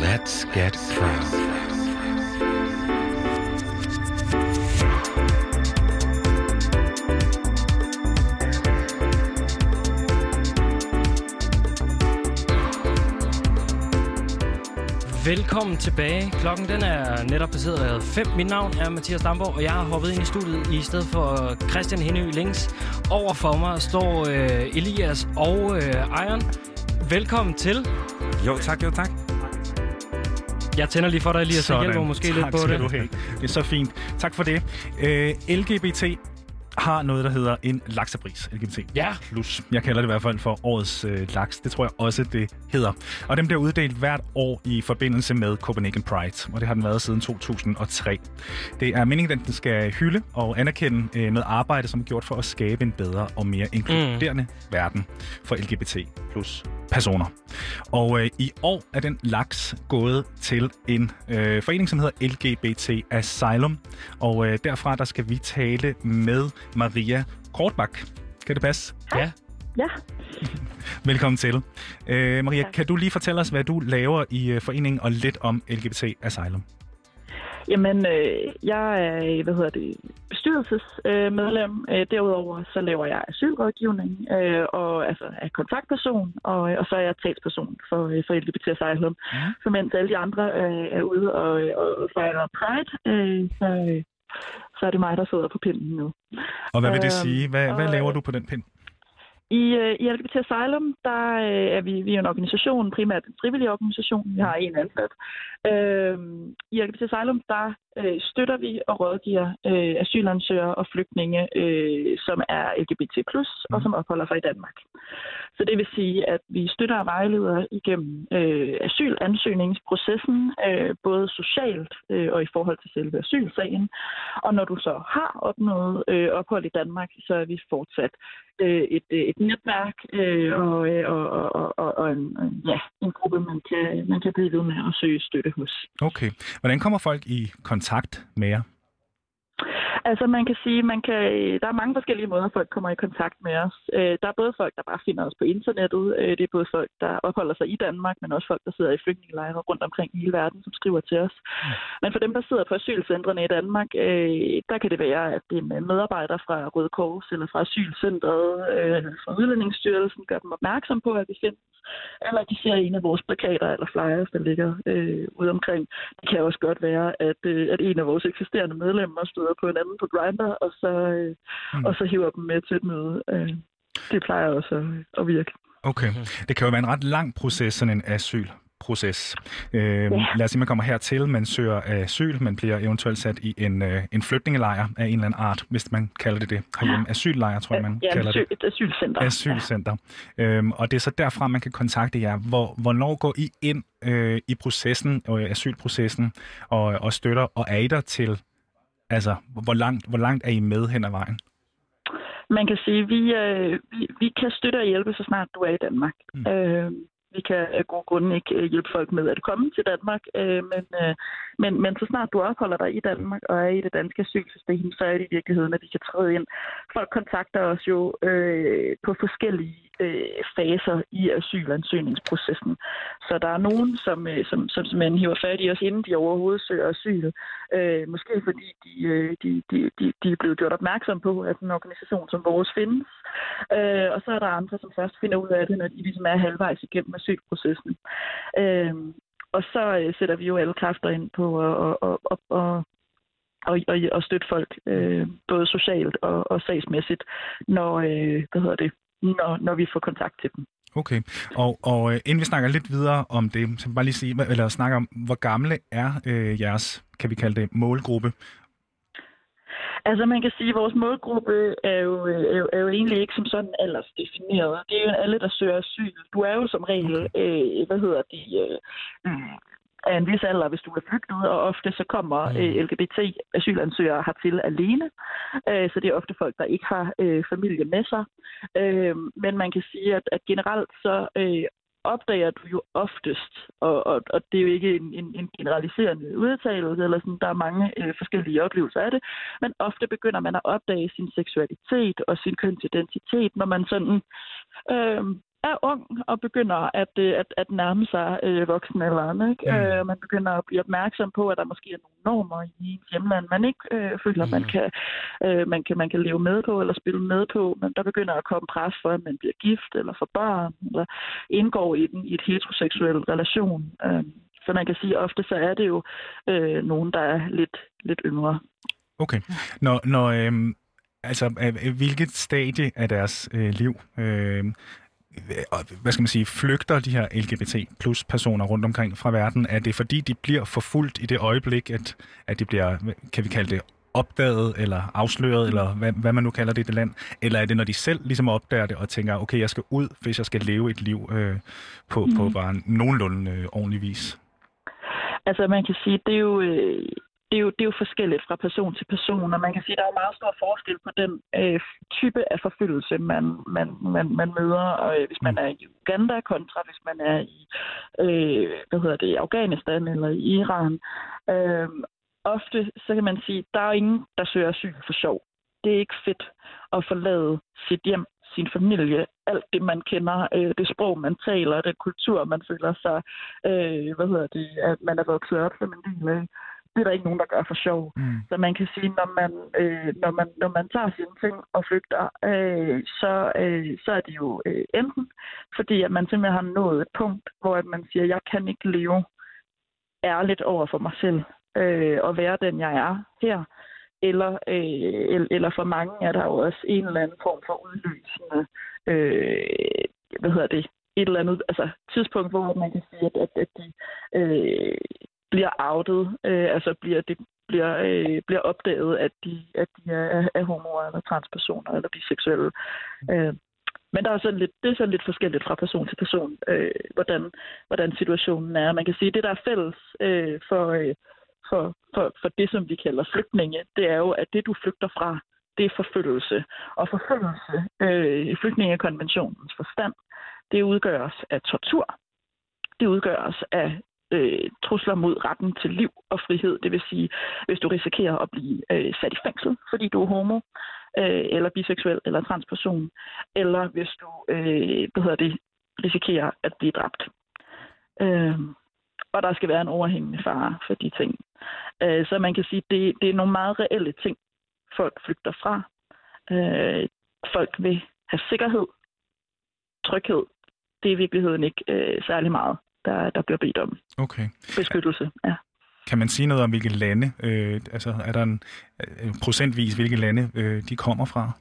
Let's Get Proud. Velkommen tilbage. Klokken den er netop passeret 5. Mit navn er Mathias Damborg, og jeg har hoppet ind i studiet i stedet for Christian Henø Links. Over for mig står øh, Elias og øh, Ejern. Velkommen til. Jo, tak, jo, tak. Jeg tænder lige for dig, Elias, så hjælper måske tak lidt på det. Du have. Det er så fint. Tak for det. Øh, LGBT har noget, der hedder en laksepris, LGBT+. Ja. Plus. Jeg kalder det i hvert fald for årets øh, laks. Det tror jeg også, det hedder. Og den bliver uddelt hvert år i forbindelse med Copenhagen Pride, og det har den været siden 2003. Det er meningen, at den skal hylde og anerkende øh, noget arbejde, som er gjort for at skabe en bedre og mere inkluderende mm. verden for LGBT plus personer. Og øh, i år er den laks gået til en øh, forening, som hedder LGBT Asylum. Og øh, derfra der skal vi tale med Maria Kortbak. Kan det passe? Ja. Ja, Velkommen til. Øh, Maria, Tak. kan du lige fortælle os, hvad du laver i øh, foreningen og lidt om LGBT Asylum? Jamen øh, jeg er hvad hedder det, bestyrelsesmedlem. Øh, derudover så laver jeg asylrådgivning øh, og altså er kontaktperson, og, og så er jeg talsperson for, øh, for LGBT Asylum. Ja. Så mens alle de andre øh, er ude og, og fejrer Pride, øh, så, øh, så er det mig, der sidder på pinden nu. Og hvad vil det Øhm, sige? Hvad, hvad og, laver øh, du på den pind? I, øh, i LGBT Asylum, der øh, er vi, vi er en organisation, primært en frivillig organisation. Vi har en ansat. Øh, I LGBT Asylum, der øh, støtter vi og rådgiver øh, asylansøgere og flygtninge, øh, som er LGBT+, og som opholder sig i Danmark. Så det vil sige, at vi støtter og vejleder igennem øh, asylansøgningsprocessen, øh, både socialt øh, og i forhold til selve asylsagen. Og når du så har opnået øh, ophold i Danmark, så er vi fortsat Øh, et, et, et netværk øh, øh, og, og, og, og, og, en, en- ja, en gruppe, man kan, man kan blive ved med at søge støtte hos. Okay. Hvordan kommer folk i kontakt med jer? Altså man kan sige, man kan, der er mange forskellige måder, folk kommer i kontakt med os. Øh, Der er både folk, der bare finder os på internettet. Øh, Det er både folk, der opholder sig i Danmark, men også folk, der sidder i flygtningelejre rundt omkring i hele verden, som skriver til os. Men for dem, der sidder på asylcentrene i Danmark, øh, der kan det være, at det er med medarbejdere fra Røde Kors eller fra Asylcentret øh, eller fra Udlændingsstyrelsen gør dem opmærksom på, at vi findes. Eller de ser en af vores plakater eller flyers, der ligger øh, ude omkring. Det kan også godt være, at, øh, at en af vores eksisterende medlemmer støder på en anden på Grindr, og så, øh, Mm. og så hiver dem med til et møde. Øh, det plejer også at, at virke. Okay. Det kan jo være en ret lang proces, sådan en asylproces. Øh, Lad os sige, man kommer hertil, man søger asyl, man bliver eventuelt sat i en, øh, en flygtningelejr af en eller anden art, hvis man kalder det det. Herhjemme asyllejr, tror jeg, man ja, kalder det. et asylcenter. Asylcenter. Øhm, og det er så derfra, man kan kontakte jer. Hvor, hvornår går I ind øh, i processen, øh, asylprocessen, og, og støtter, og er I der til, altså, hvor langt, hvor langt er I med hen ad vejen? Man kan sige, at vi, øh, vi, vi kan støtte og hjælpe, så snart du er i Danmark. Mm. Øh, vi kan af gode grunde ikke øh, hjælpe folk med at komme til Danmark, øh, men, øh, men, men så snart du opholder dig i Danmark og er i det danske asylsystem, så er det i virkeligheden, at vi kan træde ind. Folk kontakter os jo øh, på forskellige øh, faser i asylansøgningsprocessen. Så der er nogen, som, øh, som, som, som man hiver fat i os, inden de overhovedet søger asyl. Øh, måske fordi de, øh, de, de, de, de er blevet gjort opmærksom på, at en organisation som vores findes. Øh, og så er der andre, som først finder ud af det, når de ligesom er halvvejs igennem asylprocessen. Øh, og så øh, sætter vi jo alle kræfter ind på at, at, at, at, og, og, og støtte folk, øh, både socialt og, og sagsmæssigt, når, øh, hvad hedder det, når, når vi får kontakt til dem. Okay, og, og øh, inden vi snakker lidt videre om det, så vil jeg bare lige sige, eller snakke om, hvor gamle er øh, jeres, kan vi kalde det, målgruppe? Altså man kan sige, at vores målgruppe er jo, er, jo, er jo egentlig ikke som sådan aldersdefineret. Det er jo alle, der søger asyl. Du er jo som regel, øh, hvad hedder det, øh, øh, af en vis alder, hvis du er flygtet, og ofte så kommer øh, LGBT-asylansøgere hertil alene. Øh, så det er ofte folk, der ikke har øh, familie med sig. Øh, men man kan sige, at, at generelt så øh, opdager du jo oftest, og, og, og det er jo ikke en, en, en generaliserende udtalelse, eller sådan, der er mange øh, forskellige oplevelser af det, men ofte begynder man at opdage sin seksualitet og sin kønsidentitet, når man sådan øh, er ung og begynder at, øh, at, at nærme sig øh, voksenalderen. Ikke? Mm. Øh, man begynder at blive opmærksom på, at der måske er nogle normer i ens hjemland, man ikke øh, føler, mm. man, kan, øh, man, kan, man kan leve med på eller spille med på. Men der begynder at komme pres for, at man bliver gift eller får børn, eller indgår i, den, i et heteroseksuel relation. Øh, så man kan sige, at ofte så er det jo øh, nogen, der er lidt, lidt yngre. Okay. Når, når øhm, altså, øh, hvilket stadie af deres øh, liv, øh, hvad skal man sige, flygter de her LGBT plus personer rundt omkring fra verden? Er det fordi, de bliver forfulgt i det øjeblik, at, at de bliver, kan vi kalde det, opdaget eller afsløret, eller hvad, hvad man nu kalder det i det land? Eller er det, når de selv ligesom opdager det og tænker, okay, jeg skal ud, hvis jeg skal leve et liv øh, på, mm. på bare nogenlunde øh, ordentlig vis? Altså man kan sige, det er jo... Øh det er, jo, det er jo forskelligt fra person til person, og man kan sige, at der er meget stor forskel på den øh, type af forfølgelse, man, man, man, man møder, og, øh, hvis man er i Uganda kontra hvis man er i øh, hvad hedder det, Afghanistan eller i Iran. Øh, ofte så kan man sige, at der er ingen, der søger asyl for sjov. Det er ikke fedt at forlade sit hjem, sin familie, alt det, man kender, øh, det sprog, man taler, den kultur, man føler sig, øh, hvad hedder det, at man er vokset op som en del af det er der ikke nogen, der gør for sjov. Mm. Så man kan sige, når man, øh, når man, når man tager sine ting og flygter, øh, så, øh, så er det jo øh, enten fordi, at man simpelthen har nået et punkt, hvor at man siger, jeg kan ikke leve ærligt over for mig selv øh, og være den, jeg er her. Eller, øh, eller for mange er der jo også en eller anden form for udløsende, øh, hvad hedder det, et eller andet altså, tidspunkt, hvor man kan sige, at, at, at de, øh, bliver outet, øh, altså bliver, det bliver, øh, bliver opdaget, at de, at de er, er homoer eller transpersoner eller biseksuelle. Øh, men der er sådan lidt, det er sådan lidt forskelligt fra person til person, øh, hvordan, hvordan situationen er. Man kan sige, at det, der er fælles øh, for, øh, for, for, for det, som vi kalder flygtninge, det er jo, at det, du flygter fra, det er forfølgelse. Og forfølgelse øh, i flygtningekonventionens forstand, det udgøres af tortur, det udgøres af øh, trusler mod retten til liv og frihed. Det vil sige, hvis du risikerer at blive øh, sat i fængsel, fordi du er homo, øh, eller biseksuel, eller transperson, eller hvis du øh, hvad hedder det, risikerer at blive dræbt. Øh, og der skal være en overhængende fare for de ting. Øh, så man kan sige, at det, det er nogle meget reelle ting, folk flygter fra. Øh, folk vil have sikkerhed, tryghed. Det er i virkeligheden ikke øh, særlig meget der, der bliver bedt om okay. beskyttelse. Ja. Kan man sige noget om, hvilke lande, øh, altså er der en øh, procentvis, hvilke lande øh, de kommer fra?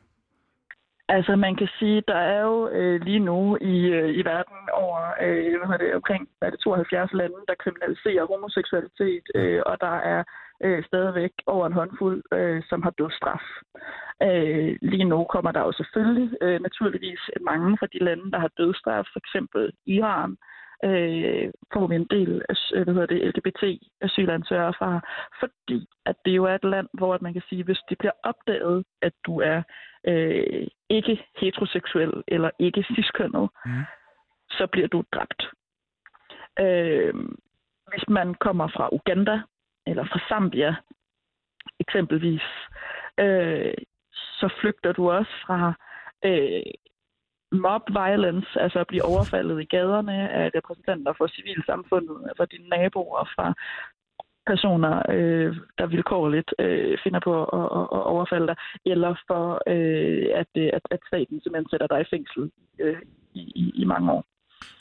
Altså man kan sige, der er jo øh, lige nu i, øh, i verden over øh, hvad det, omkring hvad det, 72 lande, der kriminaliserer homoseksualitet, øh, og der er øh, stadigvæk over en håndfuld, øh, som har dødsstraf. Øh, lige nu kommer der jo selvfølgelig øh, naturligvis mange fra de lande, der har dødsstraf, for eksempel Iran, øh, får vi en del af hvad hedder det, LGBT-asylansøgere fra, fordi at det jo er et land, hvor man kan sige, hvis det bliver opdaget, at du er øh, ikke heteroseksuel eller ikke ciskønnet, mm. så bliver du dræbt. Øh, hvis man kommer fra Uganda eller fra Zambia eksempelvis, øh, så flygter du også fra øh, mob violence, altså at blive overfaldet i gaderne af repræsentanter for civilsamfundet, altså dine naboer fra personer, øh, der vilkårligt øh, finder på at, at, at overfalde dig, eller for øh, at, øh, at, at staten simpelthen sætter dig i fængsel øh, i, i, i mange år.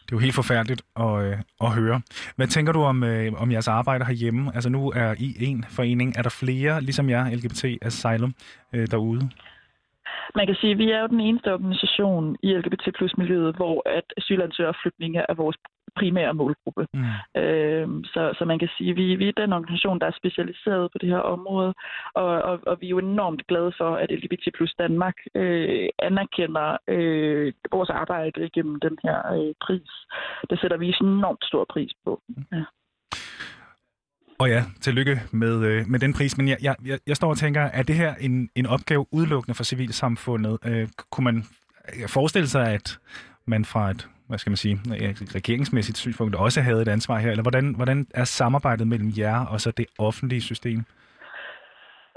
Det er jo helt forfærdeligt at, øh, at høre. Hvad tænker du om, øh, om jeres arbejde herhjemme? Altså nu er I en forening. Er der flere, ligesom jer, LGBT Asylum, øh, derude? Man kan sige, at vi er jo den eneste organisation i LGBT plus miljøet, hvor at asylansøgere og flygtninge er vores primære målgruppe. Mm. Øhm, så, så man kan sige, at vi, vi er den organisation, der er specialiseret på det her område, og, og, og vi er jo enormt glade for, at LGBT plus Danmark øh, anerkender øh, vores arbejde gennem den her øh, pris. Det sætter vi enormt stor pris på. Mm. Ja. Og ja, tillykke med, øh, med den pris. Men jeg, jeg, jeg står og tænker, er det her en, en opgave udelukkende for civilsamfundet? Øh, kunne man forestille sig, at man fra et hvad skal man sige, regeringsmæssigt synspunkt også havde et ansvar her? Eller hvordan, hvordan er samarbejdet mellem jer og så det offentlige system?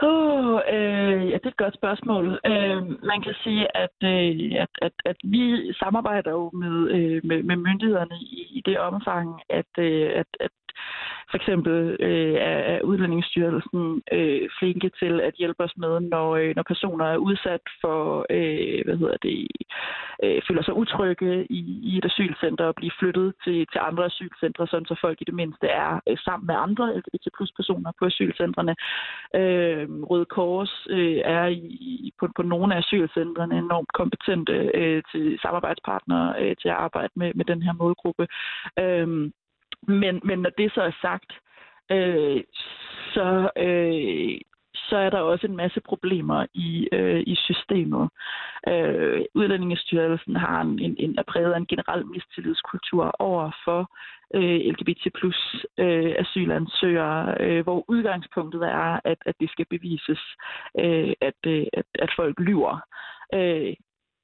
Uh, øh, ja, det er et godt spørgsmål. Øh, man kan sige, at, øh, at, at, at vi samarbejder jo med, øh, med, med myndighederne i, i det omfang, at, øh, at, at for eksempel øh, er, er Udlændingsstyrelsen øh, flinke til at hjælpe os med, når, øh, når personer er udsat for, øh, hvad hedder det, øh, føler sig utrygge i, i et asylcenter og blive flyttet til, til andre asylcentre, sådan så folk i det mindste er øh, sammen med andre LGBT plus personer på asylcentrene. Øh, Røde Kors øh, er i, på, på nogle af asylcentrene enormt kompetente øh, til samarbejdspartnere øh, til at arbejde med, med den her målgruppe. Øh, men, men når det så er sagt, øh, så, øh, så er der også en masse problemer i, øh, i systemet. Øh, Udlændingestyrelsen har en, en, en, er præget af en generel mistillidskultur over for øh, LGBT plus øh, asylansøgere, øh, hvor udgangspunktet er, at, at det skal bevises, øh, at, øh, at, at folk lyver. Øh,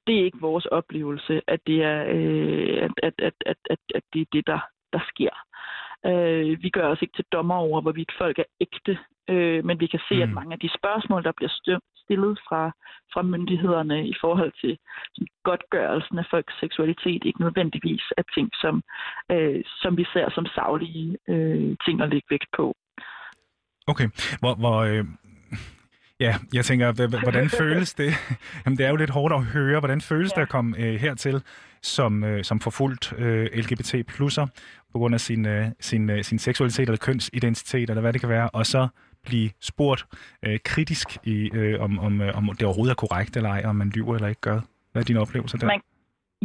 det er ikke vores oplevelse, at det er, øh, at, at, at, at, at, at det er det, der, der sker. Øh, vi gør os ikke til dommer over, hvorvidt folk er ægte, øh, men vi kan se, mm. at mange af de spørgsmål, der bliver stillet fra, fra myndighederne i forhold til sådan, godtgørelsen af folks seksualitet, ikke nødvendigvis er ting, som, øh, som vi ser som savlige øh, ting at lægge vægt på. Okay, hvor, hvor, øh, Ja, jeg tænker, hvordan føles det? Jamen, det er jo lidt hårdt at høre. Hvordan føles ja. det at komme øh, hertil som, øh, som forfulgt øh, LGBT-plusser på grund af sin, øh, sin, øh, sin seksualitet eller kønsidentitet, eller hvad det kan være, og så blive spurgt øh, kritisk i, øh, om, om, øh, om det overhovedet er korrekt eller ej, om man lyver eller ikke gør. Hvad er dine oplevelser der? Man,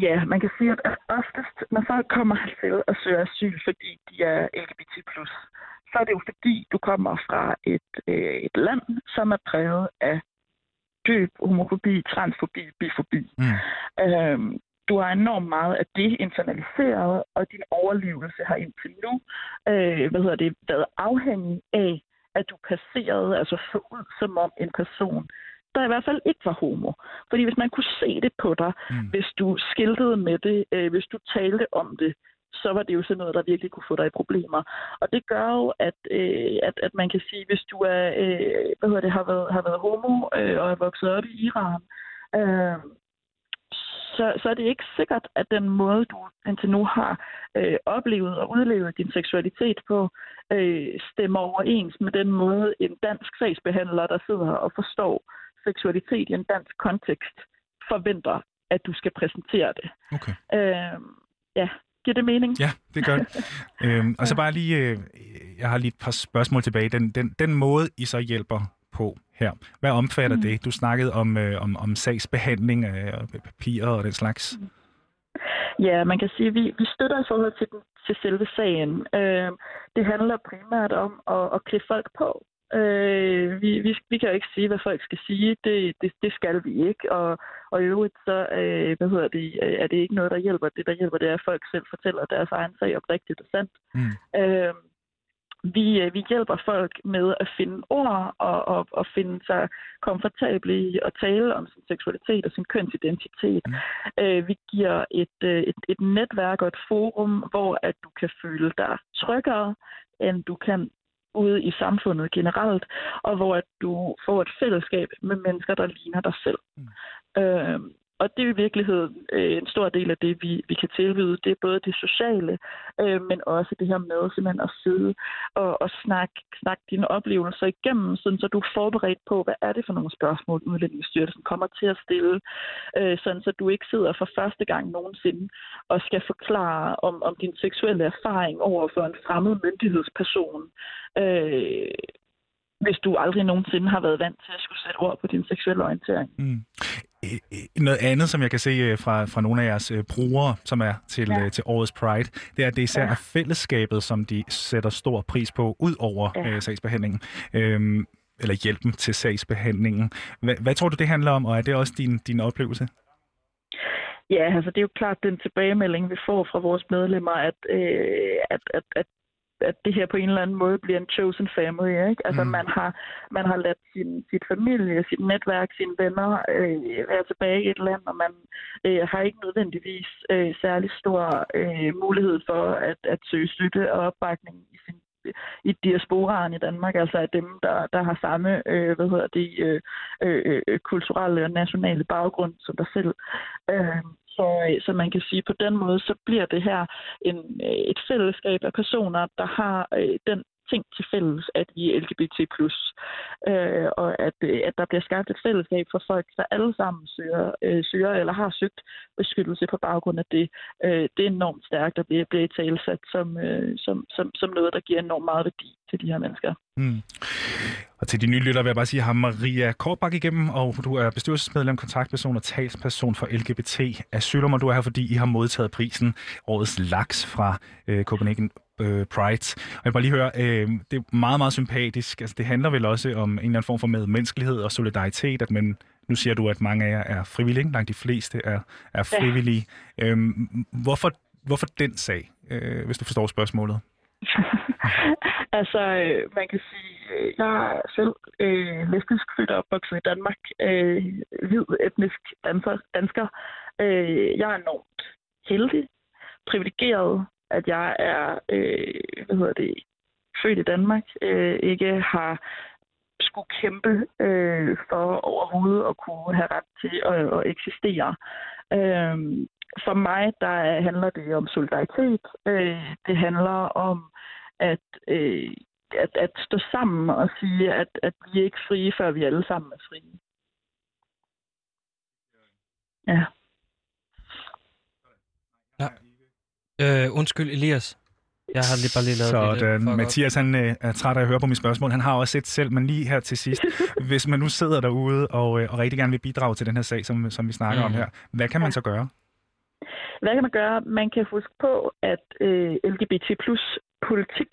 ja, man kan sige, at oftest, når folk kommer hertil og søger asyl, fordi de er LGBT+, så er det jo fordi, du kommer fra et, øh, et land, som er præget af dyb homofobi, transfobi, bifobi. Mm. Øhm, du har enormt meget af det internaliseret, og din overlevelse har indtil nu øh, hvad hedder det, været afhængig af, at du passerede, altså så ud som om en person, der i hvert fald ikke var homo. Fordi hvis man kunne se det på dig, mm. hvis du skiltede med det, øh, hvis du talte om det, så var det jo sådan noget, der virkelig kunne få dig i problemer. Og det gør jo, at, øh, at, at man kan sige, hvis du er, øh, hvad hedder det, har været, har været homo øh, og er vokset op i Iran, øh, så, så er det ikke sikkert, at den måde, du indtil nu har øh, oplevet og udlevet din seksualitet på, øh, stemmer overens med den måde, en dansk sagsbehandler, der sidder og forstår seksualitet i en dansk kontekst, forventer, at du skal præsentere det. Okay. Øh, ja, Giver det mening? Ja, det gør det. øhm, og så bare lige, øh, jeg har lige et par spørgsmål tilbage. Den, den, den måde, I så hjælper på her, hvad omfatter mm. det? Du snakkede om, øh, om, om sagsbehandling af papirer og den slags. Mm. Ja, man kan sige, at vi, vi støtter i forhold til, den, til selve sagen. Øh, det handler primært om at, at klæde folk på. Øh, vi, vi, vi kan jo ikke sige, hvad folk skal sige. Det, det, det skal vi ikke. Og, og i øvrigt så øh, hvad hedder det, er det ikke noget, der hjælper. Det, der hjælper, det er, at folk selv fortæller deres egen sag oprigtigt og sandt. Mm. Øh, vi, øh, vi hjælper folk med at finde ord og, og, og finde sig komfortable i at tale om sin seksualitet og sin kønsidentitet. Mm. Øh, vi giver et, øh, et, et netværk og et forum, hvor at du kan føle dig tryggere, end du kan ude i samfundet generelt, og hvor at du får et fællesskab med mennesker, der ligner dig selv. Mm. Øh, og det er i virkeligheden øh, en stor del af det, vi, vi kan tilbyde. Det er både det sociale, øh, men også det her med simpelthen at sidde og, og snakke, snakke dine oplevelser igennem, sådan så du er forberedt på, hvad er det for nogle spørgsmål, Udlændingsstyrelsen kommer til at stille, øh, sådan så du ikke sidder for første gang nogensinde og skal forklare om, om din seksuelle erfaring over for en fremmed myndighedsperson. Øh, hvis du aldrig nogensinde har været vant til at skulle sætte ord på din seksuelle orientering. Mm. Noget andet, som jeg kan se øh, fra, fra nogle af jeres øh, brugere, som er til, ja. Øh, til årets Pride, det er, at det især ja. er fællesskabet, som de sætter stor pris på, ud over ja. øh, sagsbehandlingen. Øhm, eller hjælpen til sagsbehandlingen. Hvad, hvad tror du, det handler om, og er det også din, din oplevelse? Ja, altså det er jo klart den tilbagemelding, vi får fra vores medlemmer, at, øh, at, at, at at det her på en eller anden måde bliver en chosen family. Ikke? Altså mm. man har man har ladt sin sit familie, sit netværk, sine venner øh, være tilbage i et land, og man øh, har ikke nødvendigvis øh, særlig stor øh, mulighed for at, at søge støtte og opbakning i sin i diasporaen i Danmark, altså af dem, der, der har samme øh, hvad hedder det, øh, øh, øh, kulturelle og nationale baggrund som dig selv. Øh, så, øh, så man kan sige, på den måde, så bliver det her en, øh, et fællesskab af personer, der har øh, den ting til fælles, at vi er LGBT+. Øh, og at, øh, at der bliver skabt et fællesskab for folk, der alle sammen søger, øh, søger eller har søgt beskyttelse på baggrund af det. Øh, det er enormt stærkt at blive, blive talsat som, øh, som, som, som noget, der giver enormt meget værdi til de her mennesker. Mm. Og til de nye lyttere vil jeg bare sige, at Maria Korbak igennem, og du er bestyrelsesmedlem, kontaktperson og talsperson for LGBT Asylum, og du er her, fordi I har modtaget prisen Årets Laks fra øh, Copenhagen øh, Pride. Og jeg vil bare lige høre, øh, det er meget, meget sympatisk. Altså, det handler vel også om en eller anden form for medmenneskelighed og solidaritet, at man nu siger du, at mange af jer er frivillige, langt de fleste er, er frivillige. Ja. Øhm, hvorfor, hvorfor den sag, øh, hvis du forstår spørgsmålet? altså, øh, man kan sige, øh, jeg er selv øh, lesbisk født og opvokset i Danmark. Øh, hvid etnisk danser, dansker. Øh, jeg er enormt heldig, privilegeret, at jeg er, øh, hvad hedder det, født i Danmark, øh, ikke har skulle kæmpe øh, for overhovedet at kunne have ret til at, at eksistere. Øh, for mig, der handler det om solidaritet. Øh, det handler om at, øh, at, at stå sammen og sige, at, at vi er ikke frie, før vi alle sammen er frie. Ja. Øh, undskyld, Elias. Jeg har lige bare lige lavet Sådan. Det, Mathias han, øh, er træt af at høre på mit spørgsmål. Han har også et selv, men lige her til sidst. hvis man nu sidder derude og, øh, og rigtig gerne vil bidrage til den her sag, som, som vi snakker mm. om her, hvad kan man så gøre? Hvad kan man gøre? Man kan huske på, at øh, LGBT plus politik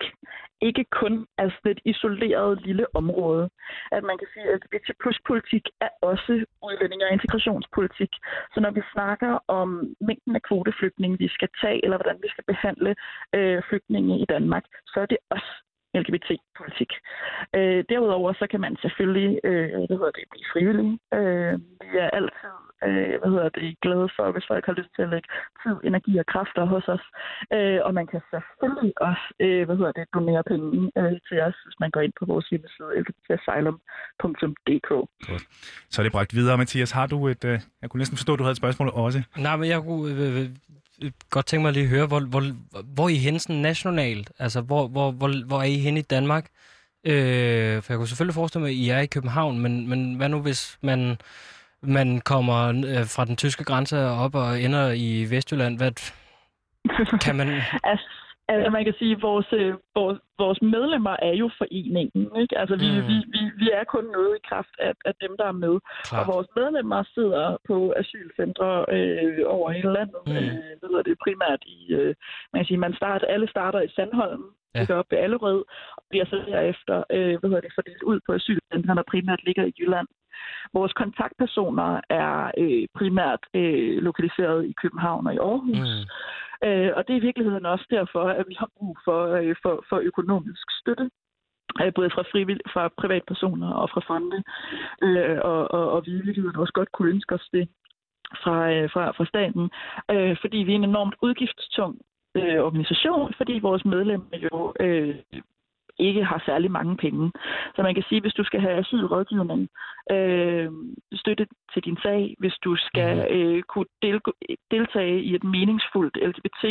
ikke kun er sådan et isoleret lille område. At man kan sige, at LGBT plus politik er også udlænding- og integrationspolitik. Så når vi snakker om mængden af kvoteflygtninge, vi skal tage, eller hvordan vi skal behandle øh, flygtninge i Danmark, så er det også LGBT-politik. Øh, derudover så kan man selvfølgelig øh, hvad hedder det, blive frivillig. Øh, vi er altid øh, hvad hedder det, glade for, hvis folk har lyst til at lægge tid, energi og kræfter hos os. Øh, og man kan selvfølgelig også øh, hvad hedder det, donere penge øh, til os, hvis man går ind på vores hjemmeside lgbtasylum.dk. Så er det bragt videre, Mathias. Har du et... Øh, jeg kunne næsten forstå, at du havde et spørgsmål også. Nej, men jeg kunne... Øh, øh godt tænke mig lige at høre, hvor, hvor, hvor er I henne sådan nationalt? Altså, hvor, hvor, hvor, hvor er I henne i Danmark? Øh, for jeg kunne selvfølgelig forestille mig, at I er i København, men, men hvad nu, hvis man, man kommer øh, fra den tyske grænse op og ender i Vestjylland? Hvad, kan man... altså, Altså man kan sige, at vores, øh, vores, vores medlemmer er jo foreningen. Ikke? Altså vi, mm. vi, vi, vi er kun noget i kraft af, af dem, der er med. Klar. Og vores medlemmer sidder på asylcentre øh, over hele landet. Mm. Øh, det er det primært i, øh, man kan sige, man starter, alle starter i Sandholm, ja. ligger op ved Allerød, og bliver så derefter øh, hvad hedder det, fordelt ud på asylcentre, der primært ligger i Jylland. Vores kontaktpersoner er øh, primært øh, lokaliseret i København og i Aarhus. Mm. Øh, og det er i virkeligheden også derfor, at vi har brug for, øh, for, for økonomisk støtte øh, både fra, frivill, fra privatpersoner og fra fonde, øh, og, og, og vi i virkeligheden også godt kunne ønske os det fra, øh, fra, fra staten, øh, fordi vi er en enormt udgiftstung øh, organisation, fordi vores medlemmer jo øh, ikke har særlig mange penge. Så man kan sige, hvis du skal have asylrådgivning, øh, støtte til din sag, hvis du skal mhm. øh, kunne del, deltage i et meningsfuldt LGBT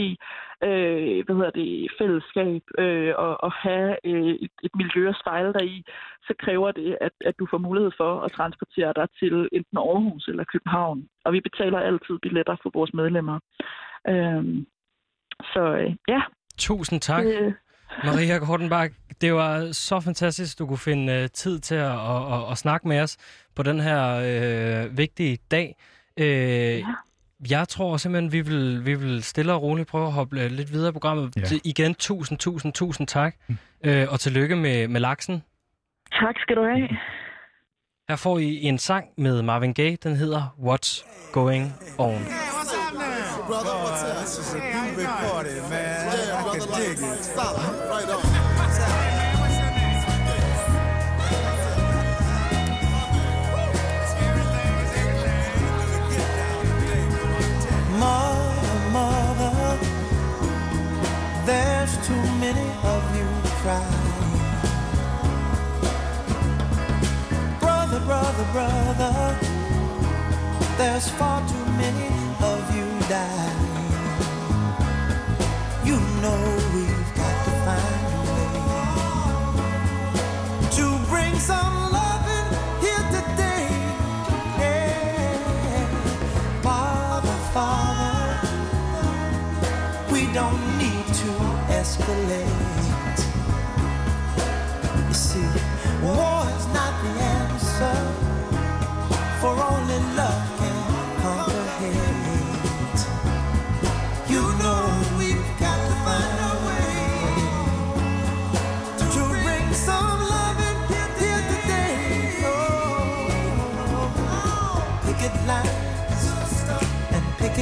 øh, hvad hedder det, fællesskab øh, og, og have øh, et, et miljø at spejle dig i, så kræver det, at, at du får mulighed for at transportere dig til enten Aarhus eller København. Og vi betaler altid billetter for vores medlemmer. Øh, så øh, ja. Tusind tak. Øh, Maria Kortenbach, det var så fantastisk, du kunne finde uh, tid til at, at, at, at snakke med os på den her uh, vigtige dag. Uh, ja. Jeg tror simpelthen, vi vil, vi vil stille og roligt prøve at hoppe lidt videre i programmet. Ja. Igen, tusind, tusind, tusind tak. Mm. Uh, og tillykke med, med laksen. Tak skal du have. Her får I en sang med Marvin Gaye. Den hedder What's Going On. Hey, what's up now? Brother, what's up? This is a good recording, man. Yeah, I can dig it. Stop. crying. Brother, brother, brother, there's far too many of you dying.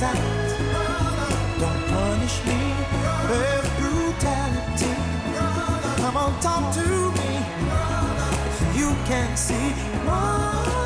picket. Don't punish me with brutality. Come on, talk to me. So you can see what's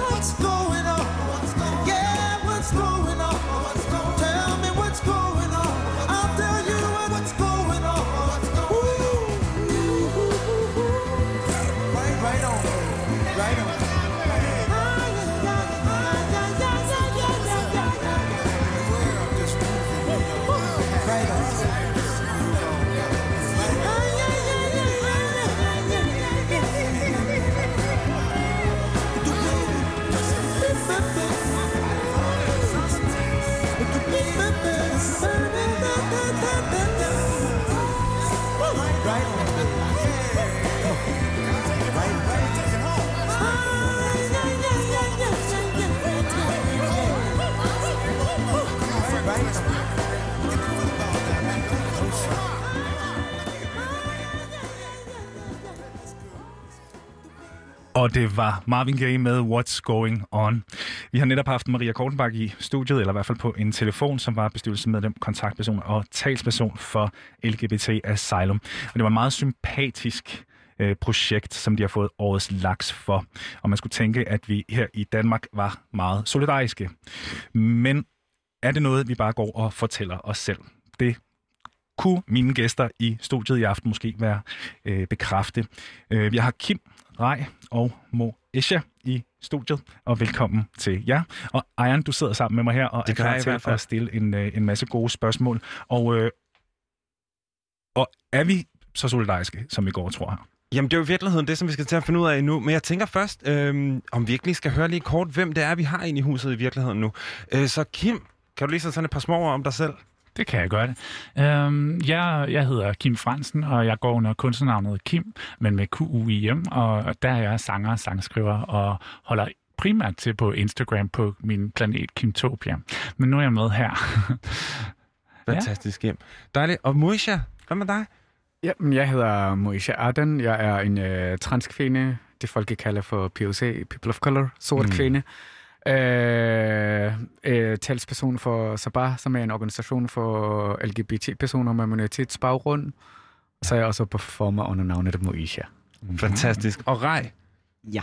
Og det var Marvin Gaye med What's Going On. Vi har netop haft Maria Kortenbak i studiet, eller i hvert fald på en telefon, som var bestyrelsesmedlem, kontaktperson og talsperson for LGBT Asylum. Og det var et meget sympatisk øh, projekt, som de har fået årets laks for. Og man skulle tænke, at vi her i Danmark var meget solidariske. Men er det noget, vi bare går og fortæller os selv? Det kunne mine gæster i studiet i aften måske være øh, bekræfte. Øh, jeg har Kim Rej og Mo i studiet, og velkommen til jer. Og Ejern, du sidder sammen med mig her og Det er klar til at stille en, øh, en masse gode spørgsmål. Og, øh, og er vi så solidariske, som vi går og tror her? Jamen, det er jo i virkeligheden det, som vi skal til at finde ud af nu. Men jeg tænker først, øhm, om vi ikke lige skal høre lige kort, hvem det er, vi har inde i huset i virkeligheden nu. Øh, så Kim, kan du lige sætte sådan et par små ord om dig selv? Det kan jeg godt. Øhm, jeg, jeg hedder Kim Fransen, og jeg går under kunstnernavnet Kim, men med QUIM, og der er jeg sanger og sangskriver og holder primært til på Instagram på min planet Kimtopia. Men nu er jeg med her. Fantastisk, Kim. Dejligt. Og Moisha, hvad med dig? Ja, men jeg hedder Moisha Arden. Jeg er en øh, transkvinde, det folk kalder for POC, People of Color, sort mm. kvinde. Øh, øh, talsperson for Sabah, som er en organisation for LGBT-personer med minoritetsbaggrund. Så er jeg også performer under navnet Moisha. Fantastisk. Og Rej, Ja,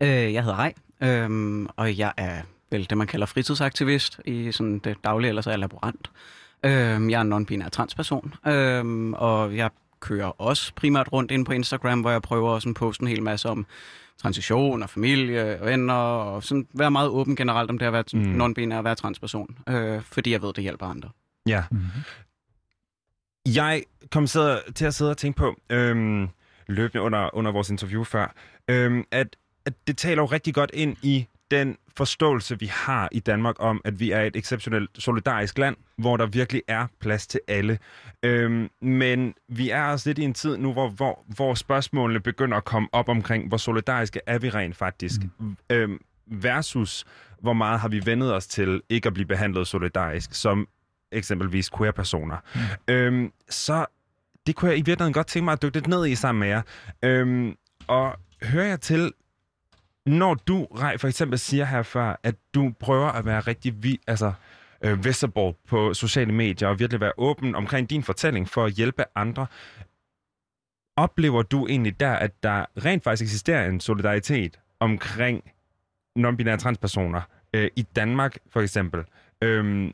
øh, jeg hedder Rej, øhm, og jeg er vel det, man kalder fritidsaktivist i sådan det daglige, ellers er jeg laborant. Øhm, jeg er en non-binær transperson, øhm, og jeg kører også primært rundt ind på Instagram, hvor jeg prøver at sådan poste en hel masse om transition og familie og venner, og sådan være meget åben generelt om det at være Mm. non-binær og være transperson, øh, fordi jeg ved, det hjælper andre. Ja. Mhm. Jeg kom sidde, til at sidde og tænke på, øhm, løbende under, under vores interview før, øhm, at, at det taler jo rigtig godt ind i den forståelse, vi har i Danmark om, at vi er et exceptionelt solidarisk land, hvor der virkelig er plads til alle. Øhm, men vi er også lidt i en tid nu, hvor, hvor, hvor spørgsmålene begynder at komme op omkring, hvor solidariske er vi rent faktisk, mm. øhm, versus hvor meget har vi vendet os til ikke at blive behandlet solidarisk, som eksempelvis queer-personer. Mm. Øhm, så det kunne jeg i virkeligheden godt tænke mig at dykke lidt ned i sammen med jer. Øhm, og hører jeg til, når du, Rej, for eksempel siger her før, at du prøver at være rigtig vi, altså, øh, visible på sociale medier og virkelig være åben omkring din fortælling for at hjælpe andre, oplever du egentlig der, at der rent faktisk eksisterer en solidaritet omkring non-binære transpersoner øh, i Danmark for eksempel? Øhm,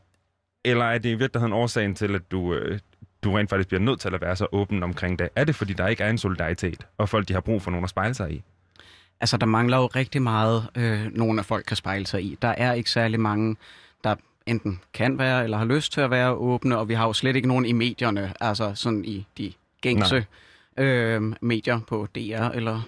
eller er det i virkeligheden årsagen til, at du, øh, du rent faktisk bliver nødt til at være så åben omkring det? Er det, fordi der ikke er en solidaritet, og folk de har brug for nogen at spejle sig i? Altså, der mangler jo rigtig meget, øh, nogle af folk kan spejle sig i. Der er ikke særlig mange, der enten kan være eller har lyst til at være åbne, og vi har jo slet ikke nogen i medierne, altså sådan i de gængse øh, medier på DR eller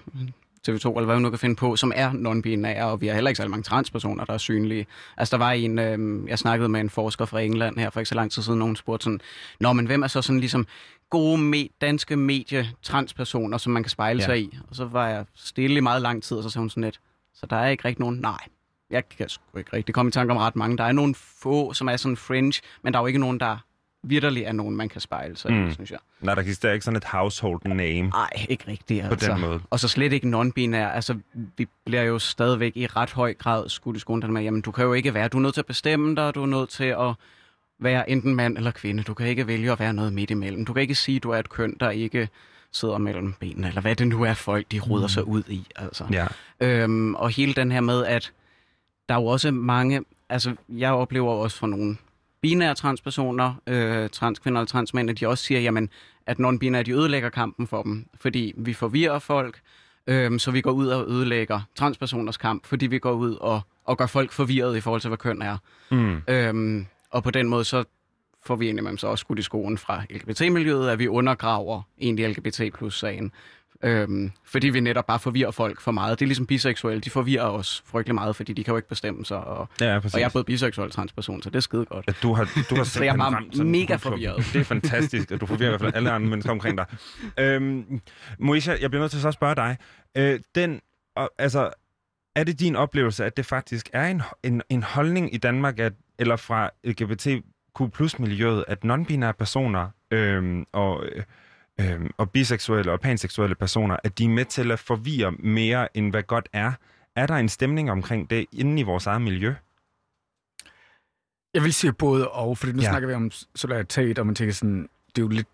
TV2, eller hvad man nu kan finde på, som er non-binære, og vi har heller ikke så mange transpersoner, der er synlige. Altså, der var en, øh, jeg snakkede med en forsker fra England her for ikke så lang tid siden, nogen spurgte sådan, Nå, men hvem er så sådan ligesom gode me- danske medie-transpersoner, som man kan spejle Ja. sig i? Og så var jeg stille i meget lang tid, og så sagde hun sådan lidt, så der er ikke rigtig nogen, nej, jeg kan sgu ikke rigtig komme i tanke om ret mange. Der er nogle få, som er sådan fringe, men der er jo ikke nogen, der vidderlig er nogen, man kan spejle sig Mm. synes jeg. Nej, der eksisterer ikke sådan et household name Nej, ikke rigtigt. på Altså. den måde. Og så slet ikke non-binær. Altså, vi bliver jo stadigvæk i ret høj grad skudt i skolen med, jamen, du kan jo ikke være, du er nødt til at bestemme dig, du er nødt til at være enten mand eller kvinde. Du kan ikke vælge at være noget midt imellem. Du kan ikke sige, at du er et køn, der ikke sidder mellem benene, eller hvad det nu er, folk de ruder sig ud i. Altså. Ja. Øhm, og hele den her med, at der er jo også mange, altså jeg oplever også fra nogle binære transpersoner, øh, transkvinder og transmænd, at de også siger, jamen, at non-binære, de ødelægger kampen for dem, fordi vi forvirrer folk, øhm, så vi går ud og ødelægger transpersoners kamp, fordi vi går ud og, og gør folk forvirret i forhold til, hvad køn er. Mm. Øhm, og på den måde, så får vi indimellem så også skudt i skoen fra LGBT-miljøet, at vi undergraver egentlig LGBT plus sagen. Øhm, fordi vi netop bare forvirrer folk for meget. Det er ligesom biseksuelle, de forvirrer os frygtelig meget, fordi de kan jo ikke bestemme sig. Og, Ja, præcis. og jeg er både biseksuel og transperson, så det er skide godt. At du har, du har Så jeg er en mega forvirret. Det er fantastisk, at du forvirrer i hvert fald alle andre mennesker omkring dig. Øhm, Moisha, jeg bliver nødt til så at spørge dig. Øh, den, og, altså, er det din oplevelse, at det faktisk er en, en, en holdning i Danmark, at, eller fra LGBTQ plus miljøet, at non-binære personer øhm, og, øh, og biseksuelle og panseksuelle personer, at de er med til at forvirre mere, end hvad godt er? Er der en stemning omkring det inde i vores eget miljø? Jeg vil sige både og, fordi nu Ja. snakker vi om solidaritet, og man tænker sådan, det er jo lidt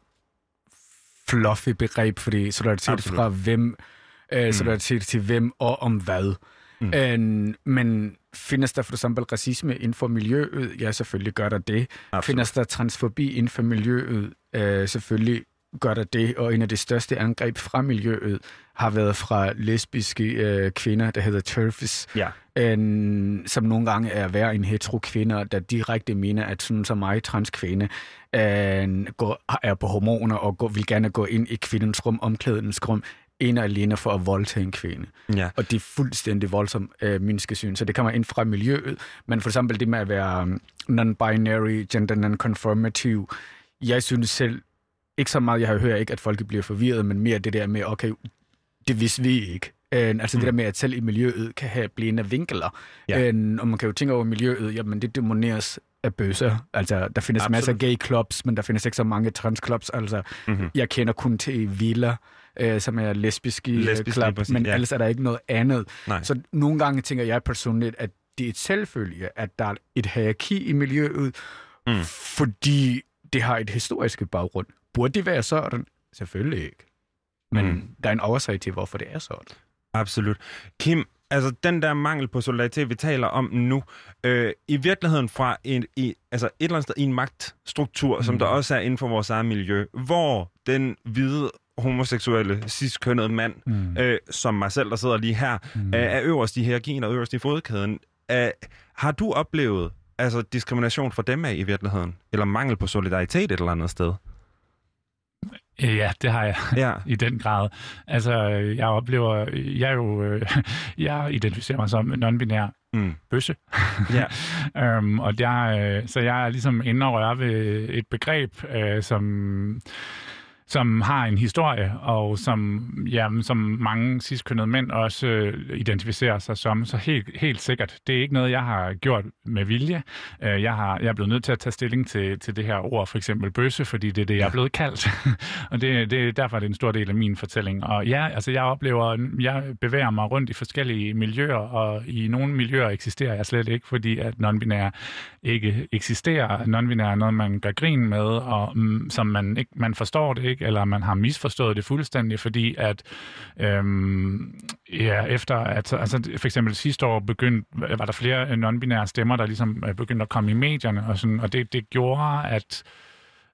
fluffy begreb, fordi solidaritet Absolut. fra hvem, øh, solidaritet til hvem og om hvad. Mm. Øh, men findes der for eksempel racisme inden for miljøet? Ja, selvfølgelig gør der det. Absolut. Findes der transfobi inden for miljøet? Øh, selvfølgelig gør der det, og en af de største angreb fra miljøet har været fra lesbiske øh, kvinder, der hedder turfs, Ja. en, som nogle gange er værre end hetero kvinder, der direkte mener, at sådan som mig, transkvinde, en, går, er på hormoner og går, vil gerne gå ind i kvindens rum, omklædningsrum, en og alene for at voldtage en kvinde. Ja. Og det er fuldstændig voldsomt øh, menneskesyn. Så det kommer ind fra miljøet. Men for eksempel det med at være um, non-binary, gender non-conformative. Jeg synes selv, ikke så meget, jeg har hørt ikke, at folk bliver forvirret, men mere det der med, okay, det vidste vi ikke. Øh, altså mm. det der med, at selv i miljøet kan have blinde vinkler. Ja. Øh, og man kan jo tænke over miljøet, jamen det demoneres af bøsser. Altså, der findes Absolut. masser af gay clubs, men der findes ikke så mange trans clubs. Altså, Mhm. jeg kender kun til Villa, øh, som er Lesbisk, lesbisk lige club, præcis, men ja. ellers er der ikke noget andet. Nej. Så nogle gange tænker jeg personligt, at det er et selvfølge, at der er et hierarki i miljøet, Mm. fordi det har et historisk baggrund. Burde det være sådan? Selvfølgelig ikke. Men mm. der er en årsag til, hvorfor det er sådan. Absolut. Kim, altså den der mangel på solidaritet, vi taler om nu, øh, i virkeligheden fra en, i, altså et eller andet sted i en magtstruktur, mm. som der også er inden for vores eget miljø, hvor den hvide homoseksuelle, cis-kønnede mand, mm. øh, som mig selv, der sidder lige her, mm. øh, er øverst i hierarkien og øverst i fodkæden. Øh, har du oplevet altså, diskrimination fra dem af i virkeligheden? Eller mangel på solidaritet et eller andet sted? Øh, Ja, det har jeg Ja. i den grad. Altså, jeg oplever, jeg er jo, øh, jeg identificerer mig som non-binær Mm. bøsse. Ja. øhm, og jeg, øh, så jeg er ligesom inde og røre ved et begreb, øh, som som har en historie, og som, ja, som mange cis-kønnede mænd også øh, identificerer sig som. Så helt, helt sikkert, det er ikke noget, jeg har gjort med vilje. Øh, jeg, har, jeg er blevet nødt til at tage stilling til, til det her ord, for eksempel bøsse, fordi det er det, jeg er blevet kaldt. og det, det, derfor er det en stor del af min fortælling. Og ja, altså jeg oplever, jeg bevæger mig rundt i forskellige miljøer, og i nogle miljøer eksisterer jeg slet ikke, fordi at non-binær ikke eksisterer. Non-binær er noget, man gør grin med, og mm, som man ikke man forstår det ikke, eller man har misforstået det fuldstændig, fordi at øhm, ja, efter at altså for eksempel sidste år begyndte, var der flere non-binære stemmer, der ligesom øh, begyndte at komme i medierne, og, sådan, og det, det gjorde, at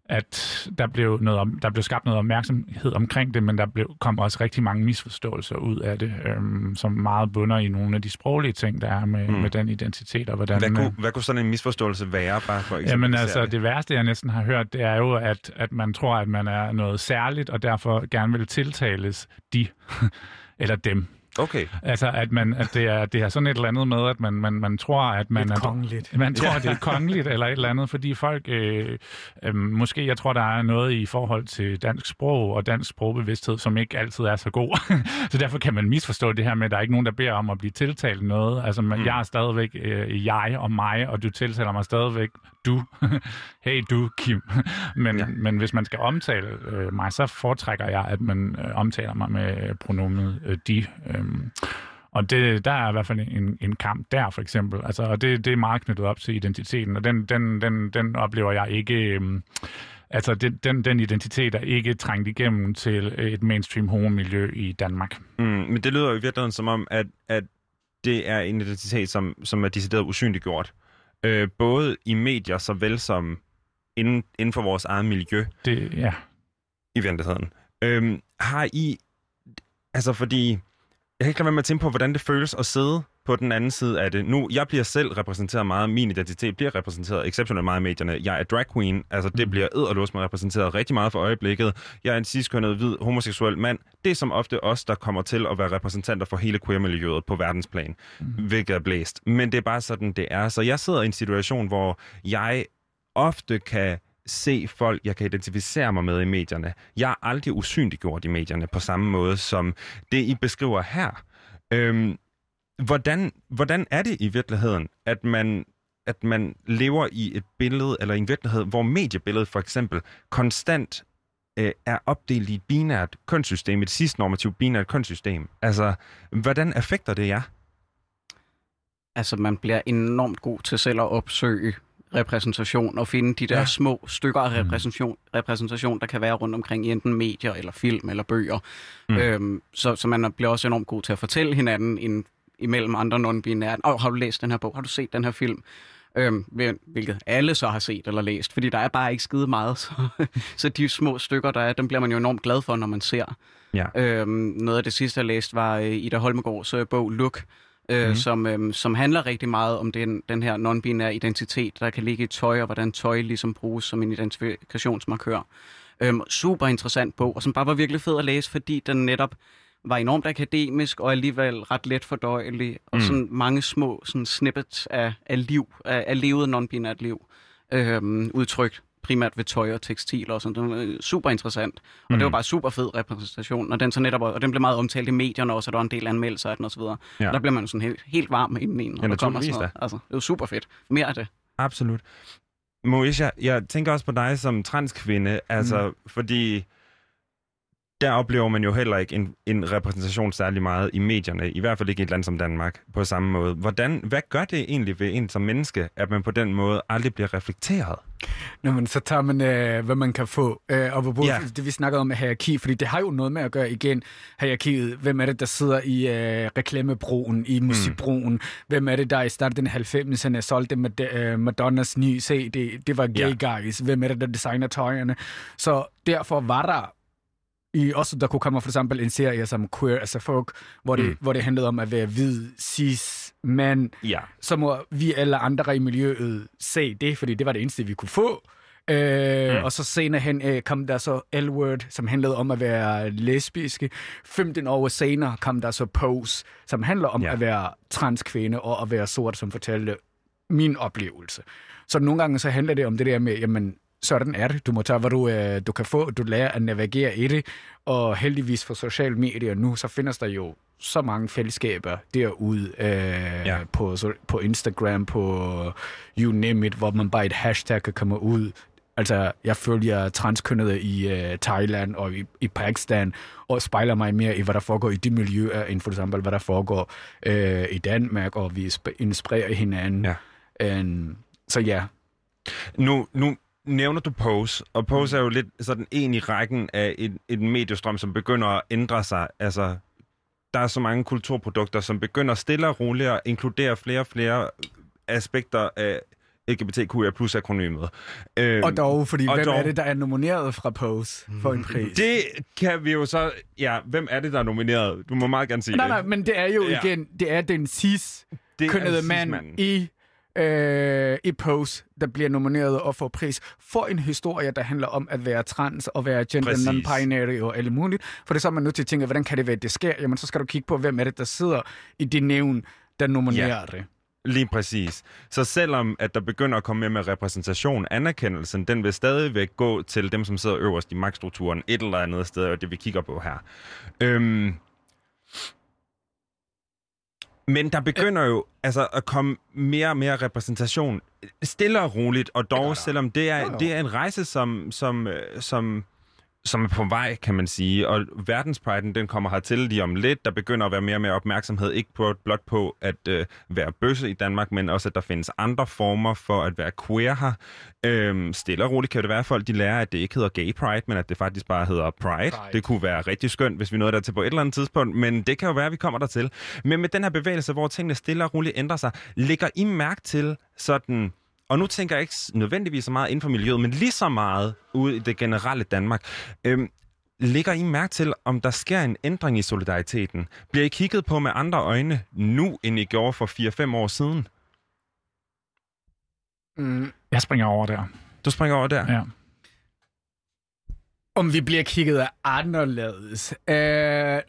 at der blev, noget, der blev skabt noget opmærksomhed omkring det, men der blev, kom også rigtig mange misforståelser ud af det, øhm, som meget bunder i nogle af de sproglige ting, der er med, Mm. med den identitet, og hvordan... Hvad, kunne, hvad kunne sådan en misforståelse være, bare for eksempel? Jamen altså, det værste, jeg næsten har hørt, det er jo, at, at man tror, at man er noget særligt, og derfor gerne vil tiltales de eller dem. Okay. Altså, at, man, at det, er, det er sådan et eller andet med, at man, man, man tror, at man Lidt er... kongeligt. Man tror, det er kongeligt eller et eller andet, fordi folk... Øh, øh, måske, jeg tror, der er noget i forhold til dansk sprog og dansk sprogbevidsthed, som ikke altid er så god. så derfor kan man misforstå det her med, at der er ikke nogen, der beder om at blive tiltalt noget. Altså, man, Mm. jeg er stadigvæk øh, jeg og mig, og du tiltaler mig stadigvæk du. hey du, Kim. men, Ja. men hvis man skal omtale øh, mig, så foretrækker jeg, at man øh, omtaler mig med pronomet øh, de. Øhm, og det, der er i hvert fald en, en kamp der, for eksempel. Altså, og det, det er meget knyttet op til identiteten, og den, den, den, den oplever jeg ikke... Øhm, altså, den, den, den identitet er ikke trængt igennem til et mainstream homomiljø i Danmark. Mm, men det lyder jo i virkeligheden som om, at, at det er en identitet, som, som er decideret usynliggjort. Øh, både i medier, såvel som inden, inden for vores eget miljø Det, ja. i virkeligheden. Øhm, har I... Altså, fordi... Jeg kan ikke lade være med at tænke på, hvordan det føles at sidde på den anden side af det. Nu, jeg bliver selv repræsenteret meget, min identitet bliver repræsenteret exceptionelt meget i medierne. Jeg er drag queen, altså det bliver edderlås med repræsenteret rigtig meget for øjeblikket. Jeg er en ciskønnet, hvid, homoseksuel mand. Det er som ofte os, der kommer til at være repræsentanter for hele queer-miljøet på verdensplan, mm. hvilket er blæst. Men det er bare sådan, det er. Så jeg sidder i en situation, hvor jeg ofte kan se folk, jeg kan identificere mig med i medierne. Jeg er aldrig usynliggjort i medierne på samme måde, som det, I beskriver her. Øhm, hvordan, hvordan er det i virkeligheden, at man, at man lever i et billede, eller i en virkelighed, hvor mediebilledet for eksempel konstant øh, er opdelt i et binært kønssystem, et cis-normativt binært kønssystem? Altså, hvordan affekter det jer? Altså, man bliver enormt god til selv at opsøge repræsentation og finde de der Ja. små stykker af repræsentation, repræsentation, der kan være rundt omkring i enten medier eller film eller bøger. Mm. Mm. Øhm, så, så man bliver også enormt god til at fortælle hinanden en, imellem andre non-binære. Åh, har du læst den her bog? Har du set den her film? Øhm, hvil- hvilket alle så har set eller læst, fordi der er bare ikke skide meget. Så, så de små stykker, der er, dem bliver man jo enormt glad for, når man ser. Ja. Øhm, noget af det sidste, jeg læste, var øh, Ida Holmegårds bog Look, øh, mm. som, øh, som handler rigtig meget om den, den her non-binære identitet, der kan ligge i tøj, og hvordan tøj ligesom bruges som en identifikationsmarkør. Øhm, super interessant bog, og som bare var virkelig fed at læse, fordi den netop var enormt akademisk og alligevel ret let fordøjelig, og Mm. mm. sådan mange små sådan snippets af, af liv, af, af levet non-binært liv, øhm, udtrykt primært ved tøj og tekstiler og sådan. Det var øh, super interessant. Og Mm. mm. det var bare super fed repræsentation. Og den, så netop, og den blev meget omtalt i medierne også, og der var en del anmeldelser af den osv. Ja. Og der bliver man sådan helt, helt varm inden når Ja, der kommer sådan noget. Altså, det var super fedt. Mere af det. Absolut. Moesha, jeg tænker også på dig som transkvinde, altså, mm. fordi der oplever man jo heller ikke en, en repræsentation særlig meget i medierne, i hvert fald ikke i et land som Danmark på samme måde. Hvordan, hvad gør det egentlig ved en som menneske, at man på den måde aldrig bliver reflekteret? Nå, men så tager man, øh, hvad man kan få. Øh, og hvor Ja. det, vi snakkede om med hierarki, fordi det har jo noget med at gøre igen, hierarkiet. Hvem er det, der sidder i øh, reklamebroen, i musikbroen? Mm. Hvem er det, der i starten af 90'erne solgte med, øh, Madonnas nye CD? Det var gay Ja. guys. Hvem er det, der designer tøjerne? Så derfor var der i også der kunne komme for eksempel en serie som Queer as a Folk, hvor det, Mm. hvor det handlede om at være hvid, cis, mand, Ja. så må vi alle andre i miljøet se det, fordi det var det eneste, vi kunne få. Øh, Mm. Og så senere hen øh, kom der så L-Word, som handlede om at være lesbiske. 15 år senere kom der så Pose, som handler om ja. at være transkvinde og at være sort, som fortalte min oplevelse. Så nogle gange så handler det om det der med, jamen, sådan er det. Du må tage, hvad du, øh, du kan få. Du lærer at navigere i det. Og heldigvis for sociale medier nu, så findes der jo så mange fællesskaber derude øh, Ja. på, så, på Instagram, på you name it, hvor man bare et hashtag kan komme ud. Altså, jeg følger transkønnede i øh, Thailand og i, i Pakistan, og spejler mig mere i, hvad der foregår i de miljøer, end for eksempel, hvad der foregår øh, i Danmark, og vi sp- inspirerer hinanden. Ja. And, så ja, Nu, nu nævner du Pose, og Pose er jo lidt sådan en i rækken af en, en mediestrøm, som begynder at ændre sig. Altså, der er så mange kulturprodukter, som begynder stille og roligt at inkludere flere og flere aspekter af LGBTQIA plus akronymet. Øhm, Og dog, fordi og hvem dog- er det, der er nomineret fra Pose for en pris? Det kan vi jo så... Ja, hvem er det, der er nomineret? Du må meget gerne sige nej, det. nej, men det er jo Ja. igen, det er den cis det er kønnede mand i, øh, i Pose, der bliver nomineret og får pris for en historie, der handler om at være trans og være gender Præcis. non-binary og alt muligt. For det er så man nødt til at tænke, hvordan kan det være, at det sker? Jamen, så skal du kigge på, hvem er det, der sidder i det nævn, der nominerer Ja. det. Lige præcis. Så selvom at der begynder at komme mere med repræsentation, anerkendelsen, den vil stadigvæk gå til dem, som sidder øverst i magtstrukturen et eller andet sted, og det vi kigger på her. Øhm, men der begynder jo altså at komme mere og mere repræsentation, stille og roligt, og dog, selvom det er, det er en rejse, som, som, øh, som, som er på vej, kan man sige. Og verdenspriden, den kommer hertil lige om lidt. Der begynder at være mere og mere opmærksomhed, ikke på, blot på at øh, være bøsse i Danmark, men også, at der findes andre former for at være queer her. Øhm, stille og roligt kan det være, at folk de lærer, at det ikke hedder gay pride, men at det faktisk bare hedder pride. pride. Det kunne være rigtig skønt, hvis vi nåede der til på et eller andet tidspunkt, men det kan jo være, at vi kommer der til. Men med den her bevægelse, hvor tingene stille og roligt ændrer sig, lægger I mærke til sådan og nu tænker jeg ikke nødvendigvis så meget inden for miljøet, men lige så meget ude i det generelle Danmark. Øhm, lægger I mærke til, om der sker en ændring i solidariteten? Bliver I kigget på med andre øjne nu, end I gjorde for 4-5 år siden? Mm. Jeg springer over der. Du springer over der? Ja. Om vi bliver kigget af anderledes. Øh,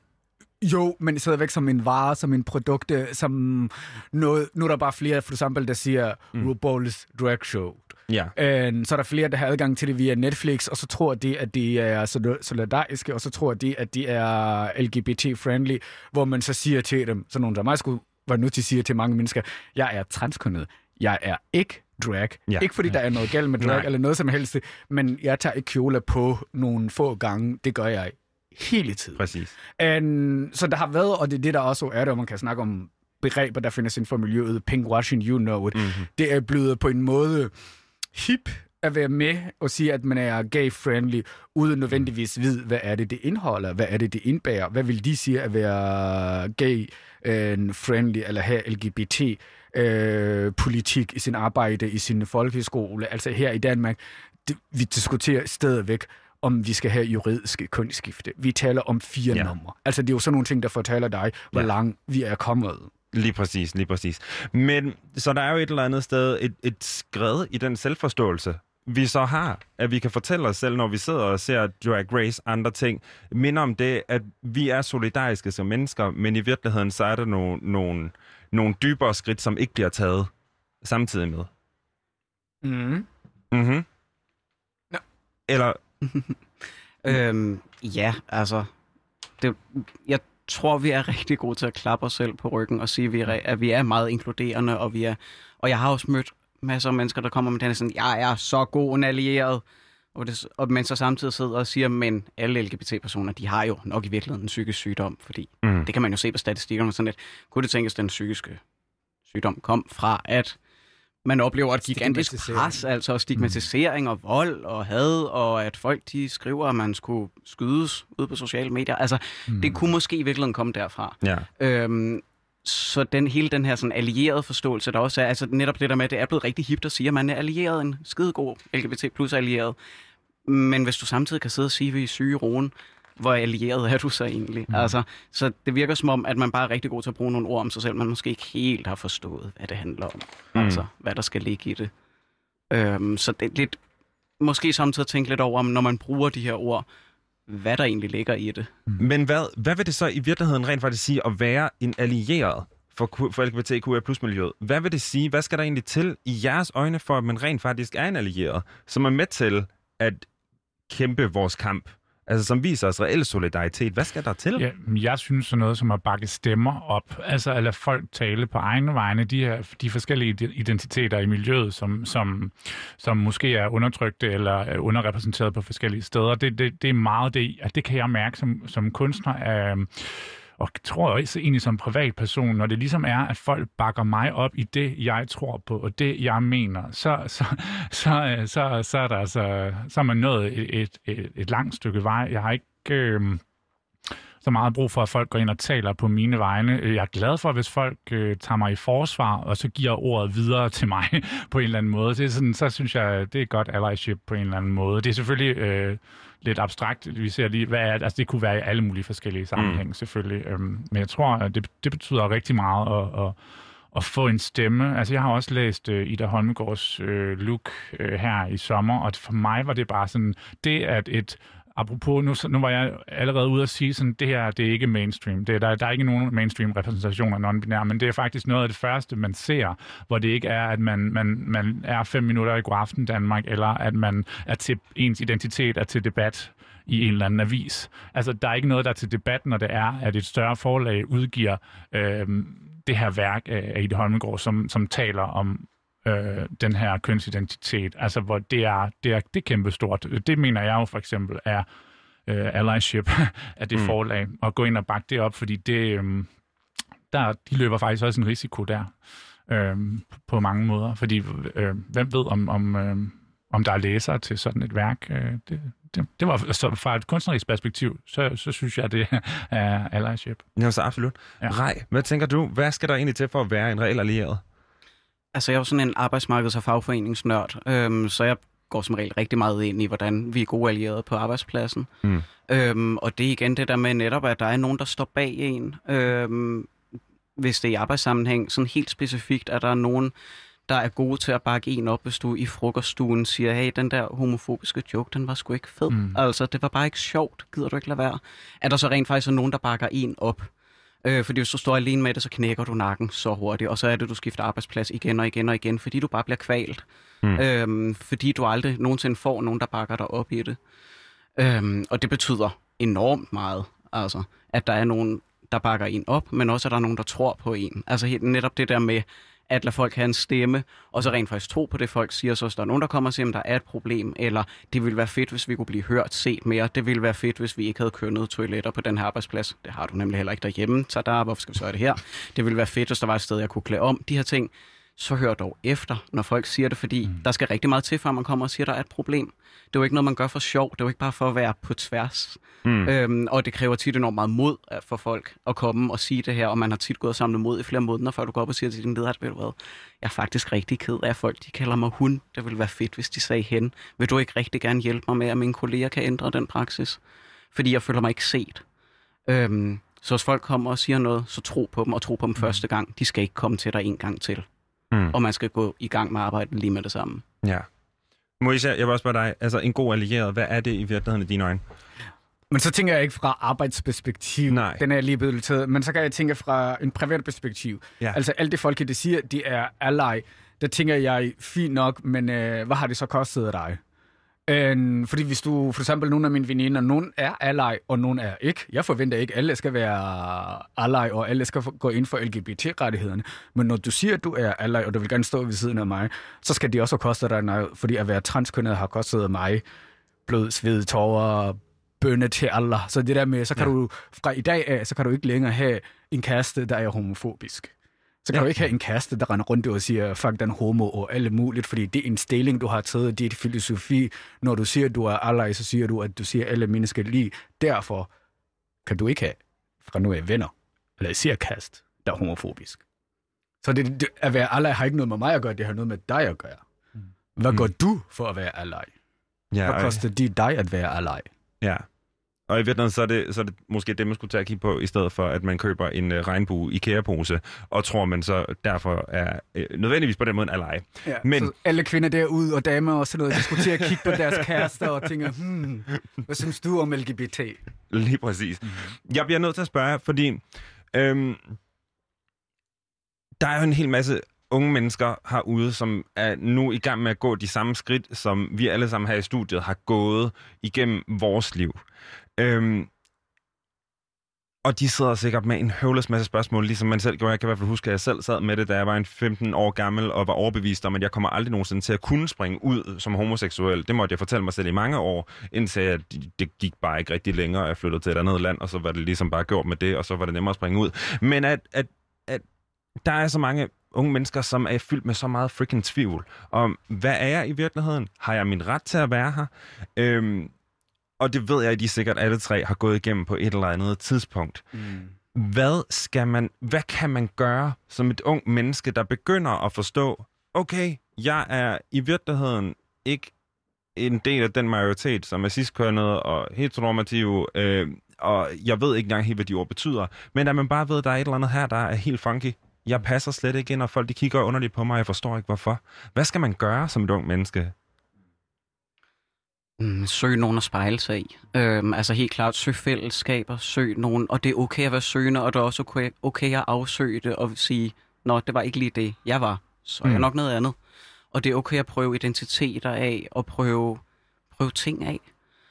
jo, men stadigvæk som en vare, som en produkt, som noget, nu er der bare flere, for eksempel, der siger mm. RuPaul's Drag Show. Ja. Øh, så er der flere, der har adgang til det via Netflix, og så tror de, at de er sol- solidariske, og så tror de, at de er LGBT-friendly, hvor man så siger til dem, så nogen der mig skulle være nødt til at sige til mange mennesker, jeg er transkønnet, jeg er ikke drag. Ja. Ikke fordi der er noget galt med drag Nej. eller noget som helst, men jeg tager ikke kjole på nogle få gange. Det gør jeg hele tiden. Præcis. And, så der har været, og det er det, der også er det, og man kan snakke om begreber, der findes inden for miljøet, pinkwashing, you know it. Mm-hmm. Det er blevet på en måde hip at være med og sige, at man er gay-friendly, uden nødvendigvis vide, hvad er det, det indeholder, hvad er det, det indbærer, hvad vil de sige at være gay-friendly, eller have LGBT øh, politik i sin arbejde, i sin folkeskole, altså her i Danmark, det, vi diskuterer stadigvæk, om vi skal have juridiske kønsskifte. Vi taler om fire Ja. numre. Altså det er jo sådan nogle ting, der fortæller dig, hvor Ja. langt vi er kommet. Lige præcis, lige præcis. Men så der er jo et eller andet sted et, et skred i den selvforståelse, vi så har, at vi kan fortælle os selv, når vi sidder og ser Drag Race, andre ting, minder om det, at vi er solidariske som mennesker, men i virkeligheden så er der nogle, nogle, nogle dybere skridt, som ikke bliver taget samtidig med. Mm. Mhm. Ja. Eller, Øhm, ja, altså, det, jeg tror, vi er rigtig gode til at klappe os selv på ryggen og sige, at vi er, at vi er meget inkluderende, og vi er, og jeg har også mødt masser af mennesker, der kommer med den sådan, jeg er så god en allieret, Og det, og man så samtidig sidder og siger, men alle LGBT-personer, de har jo nok i virkeligheden en psykisk sygdom, fordi Mm. det kan man jo se på statistikkerne sådan lidt. Kunne det tænkes, at den psykiske sygdom kom fra, at man oplever et gigantisk pres, altså stigmatisering og vold og had, og at folk de skriver, at man skulle skydes ude på sociale medier. Altså, mm. det kunne måske i virkeligheden komme derfra. Ja. Øhm, så den, hele den her sådan allierede forståelse, der også er, altså netop det der med, at det er blevet rigtig hipt at sige, at man er allieret, en skidegod LGBT plus allieret. Men hvis du samtidig kan sidde og sige, at vi er syge i roen, hvor allieret er du så egentlig? Mm. Altså, så det virker som om, at man bare er rigtig god til at bruge nogle ord om sig selv, man måske ikke helt har forstået, hvad det handler om. Mm. Altså, hvad der skal ligge i det. Øhm, så det er lidt, måske samtidig tænke lidt over, om når man bruger de her ord, hvad der egentlig ligger i det. Men hvad, hvad vil det så i virkeligheden rent faktisk sige at være en allieret for, for LGBTQIA plus miljøet? Hvad vil det sige? Hvad skal der egentlig til i jeres øjne, for at man rent faktisk er en allieret, som er med til at kæmpe vores kamp? Altså som viser os reel solidaritet. Hvad skal der til? Ja, jeg synes sådan noget som at bakke stemmer op, altså at lade folk tale på egne vegne, de her de forskellige identiteter i miljøet, som, som, som måske er undertrykte eller øh, underrepræsenteret på forskellige steder. Det, det, det er meget det, at det kan jeg mærke som, som kunstner, øh, og jeg tror også egentlig som privatperson, når det ligesom er, at folk bakker mig op i det, jeg tror på, og det, jeg mener, så, så, så, øh, så, så, er, der altså, så er man nået et, et, et, et langt stykke vej. Jeg har ikke... Øh, så meget brug for, at folk går ind og taler på mine vegne. Øh, jeg er glad for, hvis folk øh, tager mig i forsvar, og så giver ordet videre til mig på en eller anden måde. Det er sådan, så synes jeg, det er godt allyship på en eller anden måde. Det er selvfølgelig øh, lidt abstrakt. Vi ser lige, hvad er, altså det kunne være i alle mulige forskellige sammenhænge, mm. selvfølgelig. Øhm, men jeg tror, at det, det betyder rigtig meget at, at, at få en stemme. Altså, jeg har også læst øh, Ida Holmegårds øh, look øh, her i sommer, og for mig var det bare sådan, det at et Apropos, nu, nu var jeg allerede ude at sige, sådan, det her det er ikke mainstream. Det, der, der er ikke nogen mainstream repræsentation af non-binære, men det er faktisk noget af det første, man ser, hvor det ikke er, at man, man, man er fem minutter i god aften Danmark, eller at man er til ens identitet er til debat i en eller anden avis. Altså, der er ikke noget, der er til debat, når det er, at et større forlag udgiver øh, det her værk af af Ida Holmegård, som, som taler om øh, den her kønsidentitet. Altså, hvor det er, det er, det er kæmpestort. Det mener jeg jo for eksempel er øh, allyship af det Mm. forlag, og gå ind og bakke det op, fordi det, øh, der, de løber faktisk også en risiko der øh, på mange måder. Fordi øh, hvem ved, om, om, øh, om der er læsere til sådan et værk. Øh, det, det, det var så fra et kunstnerisk perspektiv, så, så synes jeg, det er allyship. Ja, så absolut. Ja. Rej, hvad tænker du? Hvad skal der egentlig til for at være en reel allieret? Altså, jeg er jo sådan en arbejdsmarkeds- og fagforeningsnørd, øhm, så jeg går som regel rigtig meget ind i, hvordan vi er gode allierede på arbejdspladsen. Mm. Øhm, og det er igen det der med netop, at der er nogen, der står bag en. Øhm, hvis det er i arbejdssammenhæng, sådan helt specifikt, at der er nogen, der er gode til at bakke en op, hvis du i frokoststuen siger, hey, den der homofobiske joke, den var sgu ikke fed. Mm. Altså, det var bare ikke sjovt. Gider du ikke lade være? Er der så rent faktisk er nogen, der bakker en op? Øh, fordi hvis du står alene med det, så knækker du nakken så hurtigt, og så er det, du skifter arbejdsplads igen og igen og igen, fordi du bare bliver kvalt. Mm. Øhm, fordi du aldrig nogensinde får nogen, der bakker dig op i det. Øhm, og det betyder enormt meget, altså, at der er nogen, der bakker en op, men også, at der er nogen, der tror på en. Altså helt netop det der med, at lade folk have en stemme, og så rent faktisk tro på det, folk siger, så hvis der er nogen, der kommer og siger, at der er et problem, eller det ville være fedt, hvis vi kunne blive hørt, set mere, det ville være fedt, hvis vi ikke havde kønnet toiletter på den her arbejdsplads. Det har du nemlig heller ikke derhjemme, så der, hvorfor skal vi så have det her? Det ville være fedt, hvis der var et sted, jeg kunne klæde om de her ting. Så hør dog efter, når folk siger det, fordi mm. der skal rigtig meget til, før man kommer og siger, at der er et problem. Det er jo ikke noget, man gør for sjov. Det er jo ikke bare for at være på tværs. Mm. Øhm, og det kræver tit enormt meget mod øh, for folk at komme og sige det her, og man har tit gået og samlet mod i flere måneder, før du går op og siger til din leder, at ved du hvad, jeg er faktisk rigtig ked af, at folk de kalder mig hun. Det ville være fedt, hvis de sagde hen. Vil du ikke rigtig gerne hjælpe mig med, at mine kolleger kan ændre den praksis? Fordi jeg føler mig ikke set. Øhm, så hvis folk kommer og siger noget, så tro på dem, og tro på dem mm. første gang. De skal ikke komme til dig en gang til. Mm. Og man skal gå i gang med arbejdet lige med det samme. Ja. Moisha, jeg vil også spørge dig, altså en god allieret, hvad er det i virkeligheden i dine øjne? Men så tænker jeg ikke fra arbejdsperspektiv. Nej. Den er lige blevet taget. Men så kan jeg tænke fra en privat perspektiv. Ja. Altså alt det folk, det siger, de er ally. Der tænker jeg, fint nok, men øh, hvad har det så kostet dig? Øh, fordi hvis du, for eksempel nogle af mine veninder, nogen er ally, og nogen er ikke. Jeg forventer ikke, at alle skal være ally, og alle skal gå ind for LGBT-rettighederne. Men når du siger, at du er ally, og du vil gerne stå ved siden af mig, så skal det også koste dig noget, fordi at være transkønnet har kostet mig blod, sved, tårer, bønne til Allah. Så det der med, så kan Ja. du fra i dag af, så kan du ikke længere have en kæreste, der er homofobisk. Så kan Ja. du ikke have en kæreste, der render rundt og siger, fuck den homo og alt muligt, fordi det er en stilling, du har taget, det er et filosofi. Når du siger, at du er Allah, så siger du, at du siger, at alle mennesker er lige. Derfor kan du ikke have fra nu af venner, eller især kast, der er homofobisk. Så det, det, at være Allah har ikke noget med mig at gøre, det har noget med dig at gøre. Hvad Mm. gør du for at være Allah? Ja, Hvad koster det dig at være Allah? Ja. Og i virkeligheden, så er, det, så er det måske det, man skulle tage at kigge på, i stedet for, at man køber en uh, regnbue IKEA-pose, og tror, man så derfor er øh, nødvendigvis på den måde en ally. Ja, Men- så alle kvinder derude og damer og sådan noget, de skulle til at kigge på deres kærester og tænke, hmm, hvad synes du om LGBT? Lige præcis. Mm-hmm. Jeg bliver nødt til at spørge, fordi øhm, der er jo en hel masse unge mennesker herude, som er nu i gang med at gå de samme skridt, som vi alle sammen her i studiet har gået igennem vores liv. Øhm, og de sidder sikkert med en høvles masse spørgsmål, ligesom man selv gjorde. Jeg kan i hvert fald huske, at jeg selv sad med det, da jeg var en 15 år gammel, og var overbevist om, at jeg kommer aldrig nogensinde til at kunne springe ud som homoseksuel. Det måtte jeg fortælle mig selv i mange år, indtil at det gik bare ikke rigtig længere. Jeg flyttede til et andet land, og så var det ligesom bare gjort med det, og så var det nemmere at springe ud. Men at, at, at der er så mange unge mennesker, som er fyldt med så meget freaking tvivl om, hvad er jeg i virkeligheden? Har jeg min ret til at være her? Øhm, og det ved jeg, at de sikkert alle tre har gået igennem på et eller andet tidspunkt. Mm. Hvad skal man, hvad kan man gøre som et ung menneske, der begynder at forstå, okay, jeg er i virkeligheden ikke en del af den majoritet, som er ciskønnet og heteronormativ, øh, og jeg ved ikke engang helt, hvad de ord betyder, men at man bare ved, at der er et eller andet her, der er helt funky. Jeg passer slet ikke ind, og folk de kigger underligt på mig, og jeg forstår ikke, hvorfor. Hvad skal man gøre som et ung menneske? Mm, søg nogen at spejle sig i. Øhm, altså helt klart, søg fællesskaber, søg nogen, og det er okay at være søgende, og det er også okay, okay at afsøge det og sige, nå, det var ikke lige det, jeg var, så er jeg Mm. nok noget andet. Og det er okay at prøve identiteter af, og prøve, prøve ting af.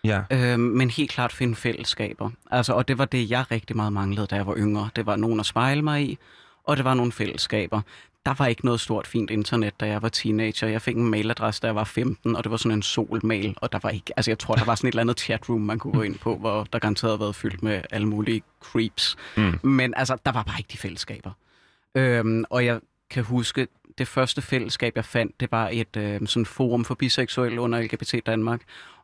Ja. Øhm, men helt klart finde fællesskaber. Altså, og det var det, jeg rigtig meget manglede, da jeg var yngre. Det var nogen at spejle mig i, og det var nogle fællesskaber. Der var ikke noget stort fint internet, da jeg var teenager. Jeg fik en mailadresse, da jeg var 15, og det var sådan en solmail, og der var ikke, altså jeg tror, der var sådan et eller andet chatroom, man kunne gå ind på, hvor der garanteret havde været fyldt med alle mulige creeps. Mm. Men altså, der var bare ikke de fællesskaber. Øhm, og jeg kan huske, det første fællesskab, jeg fandt, det var et øh, sådan forum for biseksuelle under LGBT Danmark.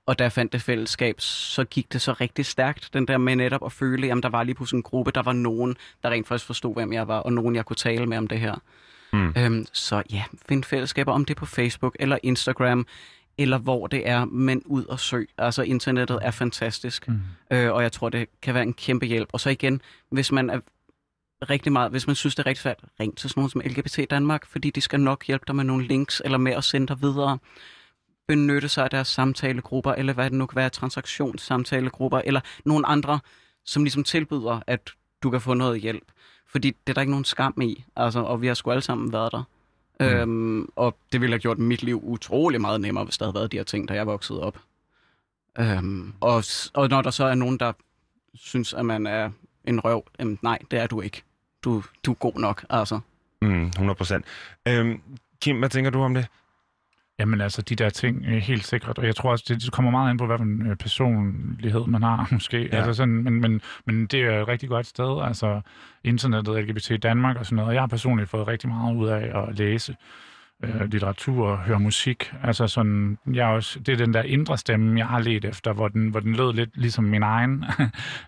Og da jeg fandt det fællesskab, så gik det så rigtig stærkt, den der med netop at føle, at der var lige pludselig en gruppe, der var nogen, der rent faktisk forstod, hvem jeg var, og nogen, jeg kunne tale med om det her. Mm. Øhm, så ja, find fællesskaber, om det på Facebook eller Instagram, eller hvor det er, men ud og søg. Altså, internettet er fantastisk, Mm. øh, og jeg tror, det kan være en kæmpe hjælp. Og så igen, hvis man er rigtig meget, hvis man synes, det er rigtig svært, ring til sådan nogen som LGBT Danmark, fordi de skal nok hjælpe dig med nogle links, eller med at sende dig videre. Benytte sig af deres samtalegrupper, eller hvad det nu kan være, transaktionssamtalegrupper, eller nogle andre, som ligesom tilbyder, at du kan få noget hjælp. Fordi det er der ikke nogen skam i, altså, og vi har sgu alle sammen været der. Mm. Øhm, og det ville have gjort mit liv utrolig meget nemmere, hvis der havde været de her ting, da jeg voksede op. Øhm, og, og når der så er nogen, der synes, at man er en røv, jamen, nej, det er du ikke. Du, du er god nok, altså. Mm, 100 procent. Øhm, Kim, hvad tænker du om det? Jamen altså, de der ting er helt sikkert, og jeg tror også, det, det kommer meget an på, hvilken øh, personlighed man har, måske. Ja. Altså sådan, men, men, men det er et rigtig godt sted, altså internettet, LGBT Danmark og sådan noget, og jeg har personligt fået rigtig meget ud af at læse øh, litteratur og høre musik. Altså sådan, jeg også, det er den der indre stemme, jeg har let efter, hvor den, hvor den lød lidt ligesom min egen.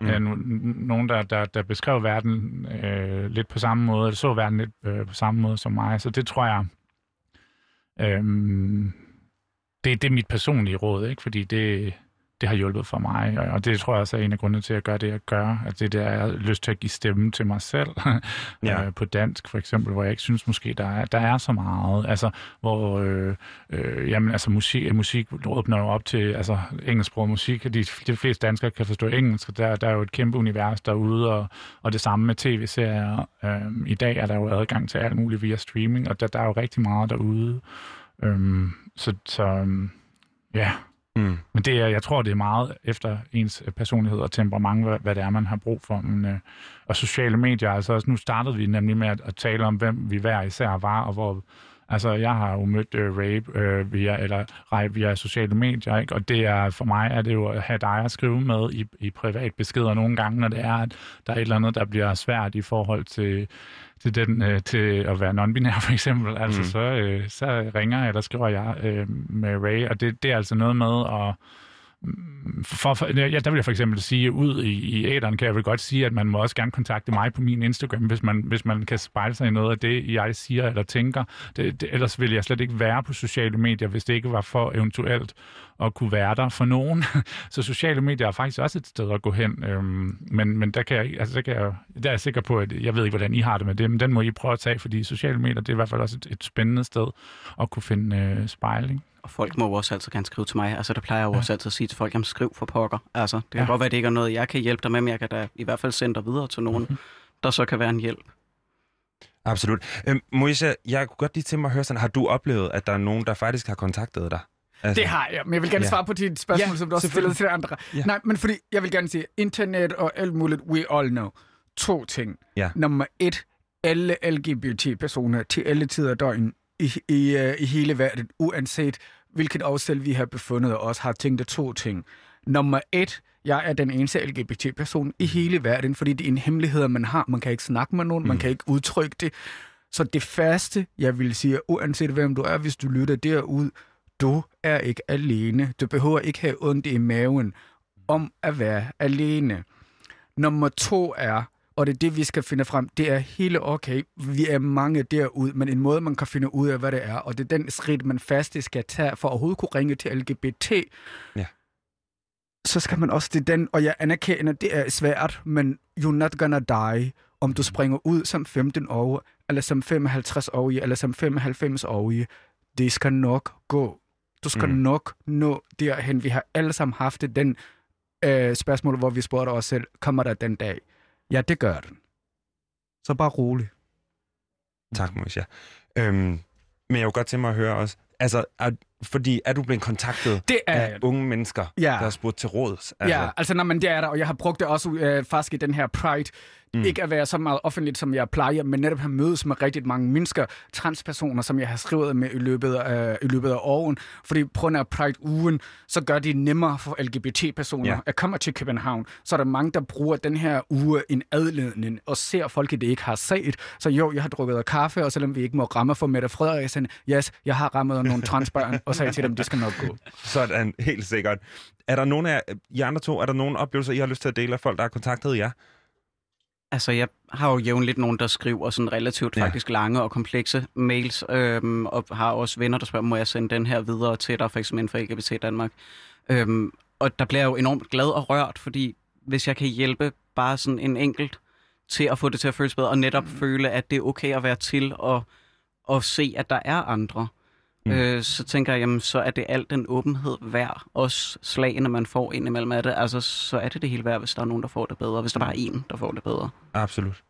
Mm. mm. Nogen, der, der, der beskrev verden øh, lidt på samme måde, eller så verden lidt øh, på samme måde som mig. Så det tror jeg, Øhm, det, det er mit personlige råd, ikke? fordi det, det har hjulpet for mig, og, det tror jeg også er en af grundene til at gøre det, jeg gør. At det der, jeg har lyst til at give stemme til mig selv Ja. øh, på dansk, for eksempel, hvor jeg ikke synes måske, der er, der er så meget. Altså, hvor øh, øh, jamen, altså, musik, musik åbner jo op til altså, engelsksproget musik, og de, de fleste danskere kan forstå engelsk, der, der er jo et kæmpe univers derude, og, og det samme med tv-serier. Øhm, I dag er der jo adgang til alt muligt via streaming, og der, der er jo rigtig meget derude. Øhm, så, så øhm, ja, Mm. men det er, jeg tror, det er meget efter ens øh, personlighed og temperament, hvad, hvad det er, man har brug for. Men, øh, og sociale medier, altså også, nu startede vi nemlig med at, at tale om, hvem vi hver især var, og hvor Altså, jeg har jo mødt øh, Ray øh, via, eller Ray via sociale medier, ikke? og det er, for mig er det jo at have dig at skrive med i, i privat beskeder nogle gange, når det er, at der er et eller andet, der bliver svært i forhold til, til, den, øh, til at være non-binær for eksempel. Altså, mm. så, øh, så ringer jeg, eller skriver jeg øh, med Ray, og det, det er altså noget med at for, for, ja, der vil jeg for eksempel sige, ud i, i æderen kan jeg vel godt sige, at man må også gerne kontakte mig på min Instagram, hvis man, hvis man kan spejle sig i noget af det, jeg siger eller tænker. Det, det, ellers ville jeg slet ikke være på sociale medier, hvis det ikke var for eventuelt at kunne være der for nogen. Så sociale medier er faktisk også et sted at gå hen. Øhm, men, men der, kan jeg, altså, der, kan jeg, der er jeg sikker på, at jeg ved ikke, hvordan I har det med det, men den må I prøve at tage, fordi sociale medier, det er i hvert fald også et, et spændende sted at kunne finde øh, spejling. Og folk må jo også altid gerne skrive til mig. Altså, der plejer jeg jo også altid at sige til folk, jamen skriv for pokker. Altså, det kan Ja. godt være, at det ikke er noget, jeg kan hjælpe dig med, men jeg kan da i hvert fald sende dig videre til nogen, Mhm. der så kan være en hjælp. Absolut. Øhm, Moisha, jeg kunne godt lige tænke mig at høre sådan, har du oplevet, at der er nogen, der faktisk har kontaktet dig? Altså, Det har jeg, men jeg vil gerne Ja. svare på dit spørgsmål, Ja, som du også stillede til de andre. Ja. Nej, men fordi jeg vil gerne sige, internet og alt muligt, we all know. To ting. Ja. Nummer et, alle LGBT-personer til alle tider af døgn i, i, uh, i hele verden, uanset hvilket afsted vi har befundet os, har tænkt af to ting. Nummer et, jeg er den eneste LGBT-person i hele verden, fordi det er en hemmelighed, man har. Man kan ikke snakke med nogen, mm. man kan ikke udtrykke det. Så det første, jeg vil sige, uanset hvem du er, hvis du lytter derud, du er ikke alene. Du behøver ikke have ondt i maven om at være alene. Nummer to er, og det er det, vi skal finde frem, det er hele okay. Vi er mange derude, men en måde, man kan finde ud af, hvad det er, og det er den skridt, man faktisk skal tage for at overhovedet kunne ringe til LGBT. Ja. Så skal man også til den, og jeg anerkender, det er svært, men you're not gonna die, om du springer ud som 15 år, eller som 55 år, eller som 95 år. Det skal nok gå. Du skal Mm. nok nå derhen. Vi har alle sammen haft den øh, spørgsmål, hvor vi spurgte os selv, kommer der den dag? Ja, det gør den. Så bare rolig. Tak, Moisha. Øhm, men jeg kunne godt tænke mig at høre også, altså, er, fordi er du blevet kontaktet Det er af unge mennesker, Ja. der har spurgt til råds? Altså. Ja, altså når man det er der, og jeg har brugt det også øh, faktisk i den her Pride, Mm. ikke at være så meget offentligt, som jeg plejer, men netop have mødes med rigtig mange mennesker, transpersoner, som jeg har skrevet med i løbet af, i løbet af åren. Fordi på grund af Pride-ugen, så gør det nemmere for LGBT-personer Ja. at komme til København. Så er der mange, der bruger den her uge en adledning, og ser folk, det ikke har set. Så jo, jeg har drukket kaffe, og selvom vi ikke må ramme for Mette Frederiksen, yes, jeg har rammet nogle transbørn, og sagde til dem, det skal nok gå. Sådan, helt sikkert. Er der nogen af I andre to, er der nogen oplevelser, I har lyst til at dele af folk, der har kontaktet jer? Altså, jeg har jo jævnligt nogen, der skriver sådan relativt Ja. faktisk lange og komplekse mails, øhm, og har også venner, der spørger, må jeg sende den her videre til dig, for eksempel inden for LGBT Danmark. Øhm, og der bliver jeg jo enormt glad og rørt, fordi hvis jeg kan hjælpe bare sådan en enkelt til at få det til at føles bedre, og netop mm. føle, at det er okay at være til, og, og se, at der er andre, Mm. øh, så tænker jeg, jamen, så er det alt den åbenhed værd. Også slagene, man får indimellem af det. Altså, så er det det hele værd, hvis der er nogen, der får det bedre. Hvis der bare er en, der får det bedre. Absolut.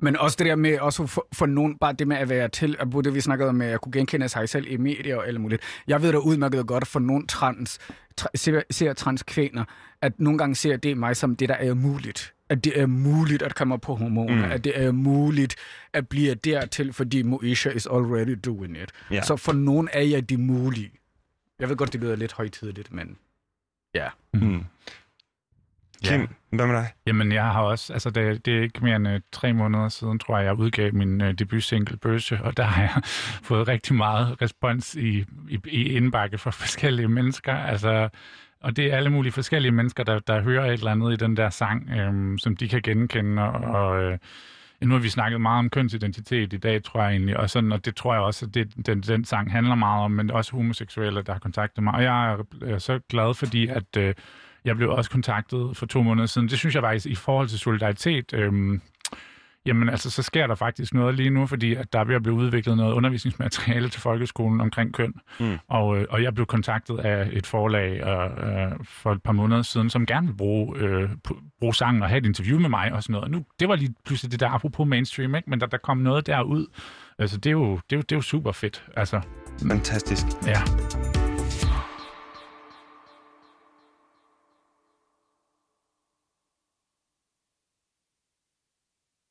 Men også det der med, også for, for nogen, bare det med at være til, at det vi snakkede om, at jeg kunne genkende sig selv i medier og alt muligt. Jeg ved da udmærket godt, for nogle trans, tra, ser, ser transkvinder, at nogle gange ser det mig som det, der er muligt. At det er muligt at komme på hormoner. Mm. Mm. At det er muligt at blive dertil, fordi Moesha is already doing it. Ja. Så for nogen er jeg det mulige. Jeg ved godt, det lyder lidt højtidligt, men ja. Mm. Kim, hvad med dig? Jamen, jeg har også, altså det, det er ikke mere end øh, tre måneder siden, tror jeg, jeg udgav min øh, debutsingle Bøsse, og der har jeg fået rigtig meget respons i, i, i indbakke fra forskellige mennesker, altså, og det er alle mulige forskellige mennesker, der, der hører et eller andet i den der sang, øhm, som de kan genkende, og, og øh, nu har vi snakket meget om kønsidentitet i dag, tror jeg egentlig, og, sådan, og det tror jeg også, at det, den, den sang handler meget om, men også homoseksuelle, der har kontaktet mig, og jeg er, er så glad, fordi at øh, jeg blev også kontaktet for to måneder siden. Det synes jeg faktisk i forhold til solidaritet, Øh, jamen altså, så sker der faktisk noget lige nu, fordi at der er ved at blive udviklet noget undervisningsmateriale til folkeskolen omkring køn. Mm. Og, øh, og jeg blev kontaktet af et forlag øh, øh, for et par måneder siden, som gerne vil bruge, øh, bruge sangen og have et interview med mig og sådan noget. Og nu, det var lige pludselig det der, apropos mainstream, ikke? men der, der kom noget derud. Altså, det er jo, det er jo, det er jo super fedt. Altså, Fantastisk. ja.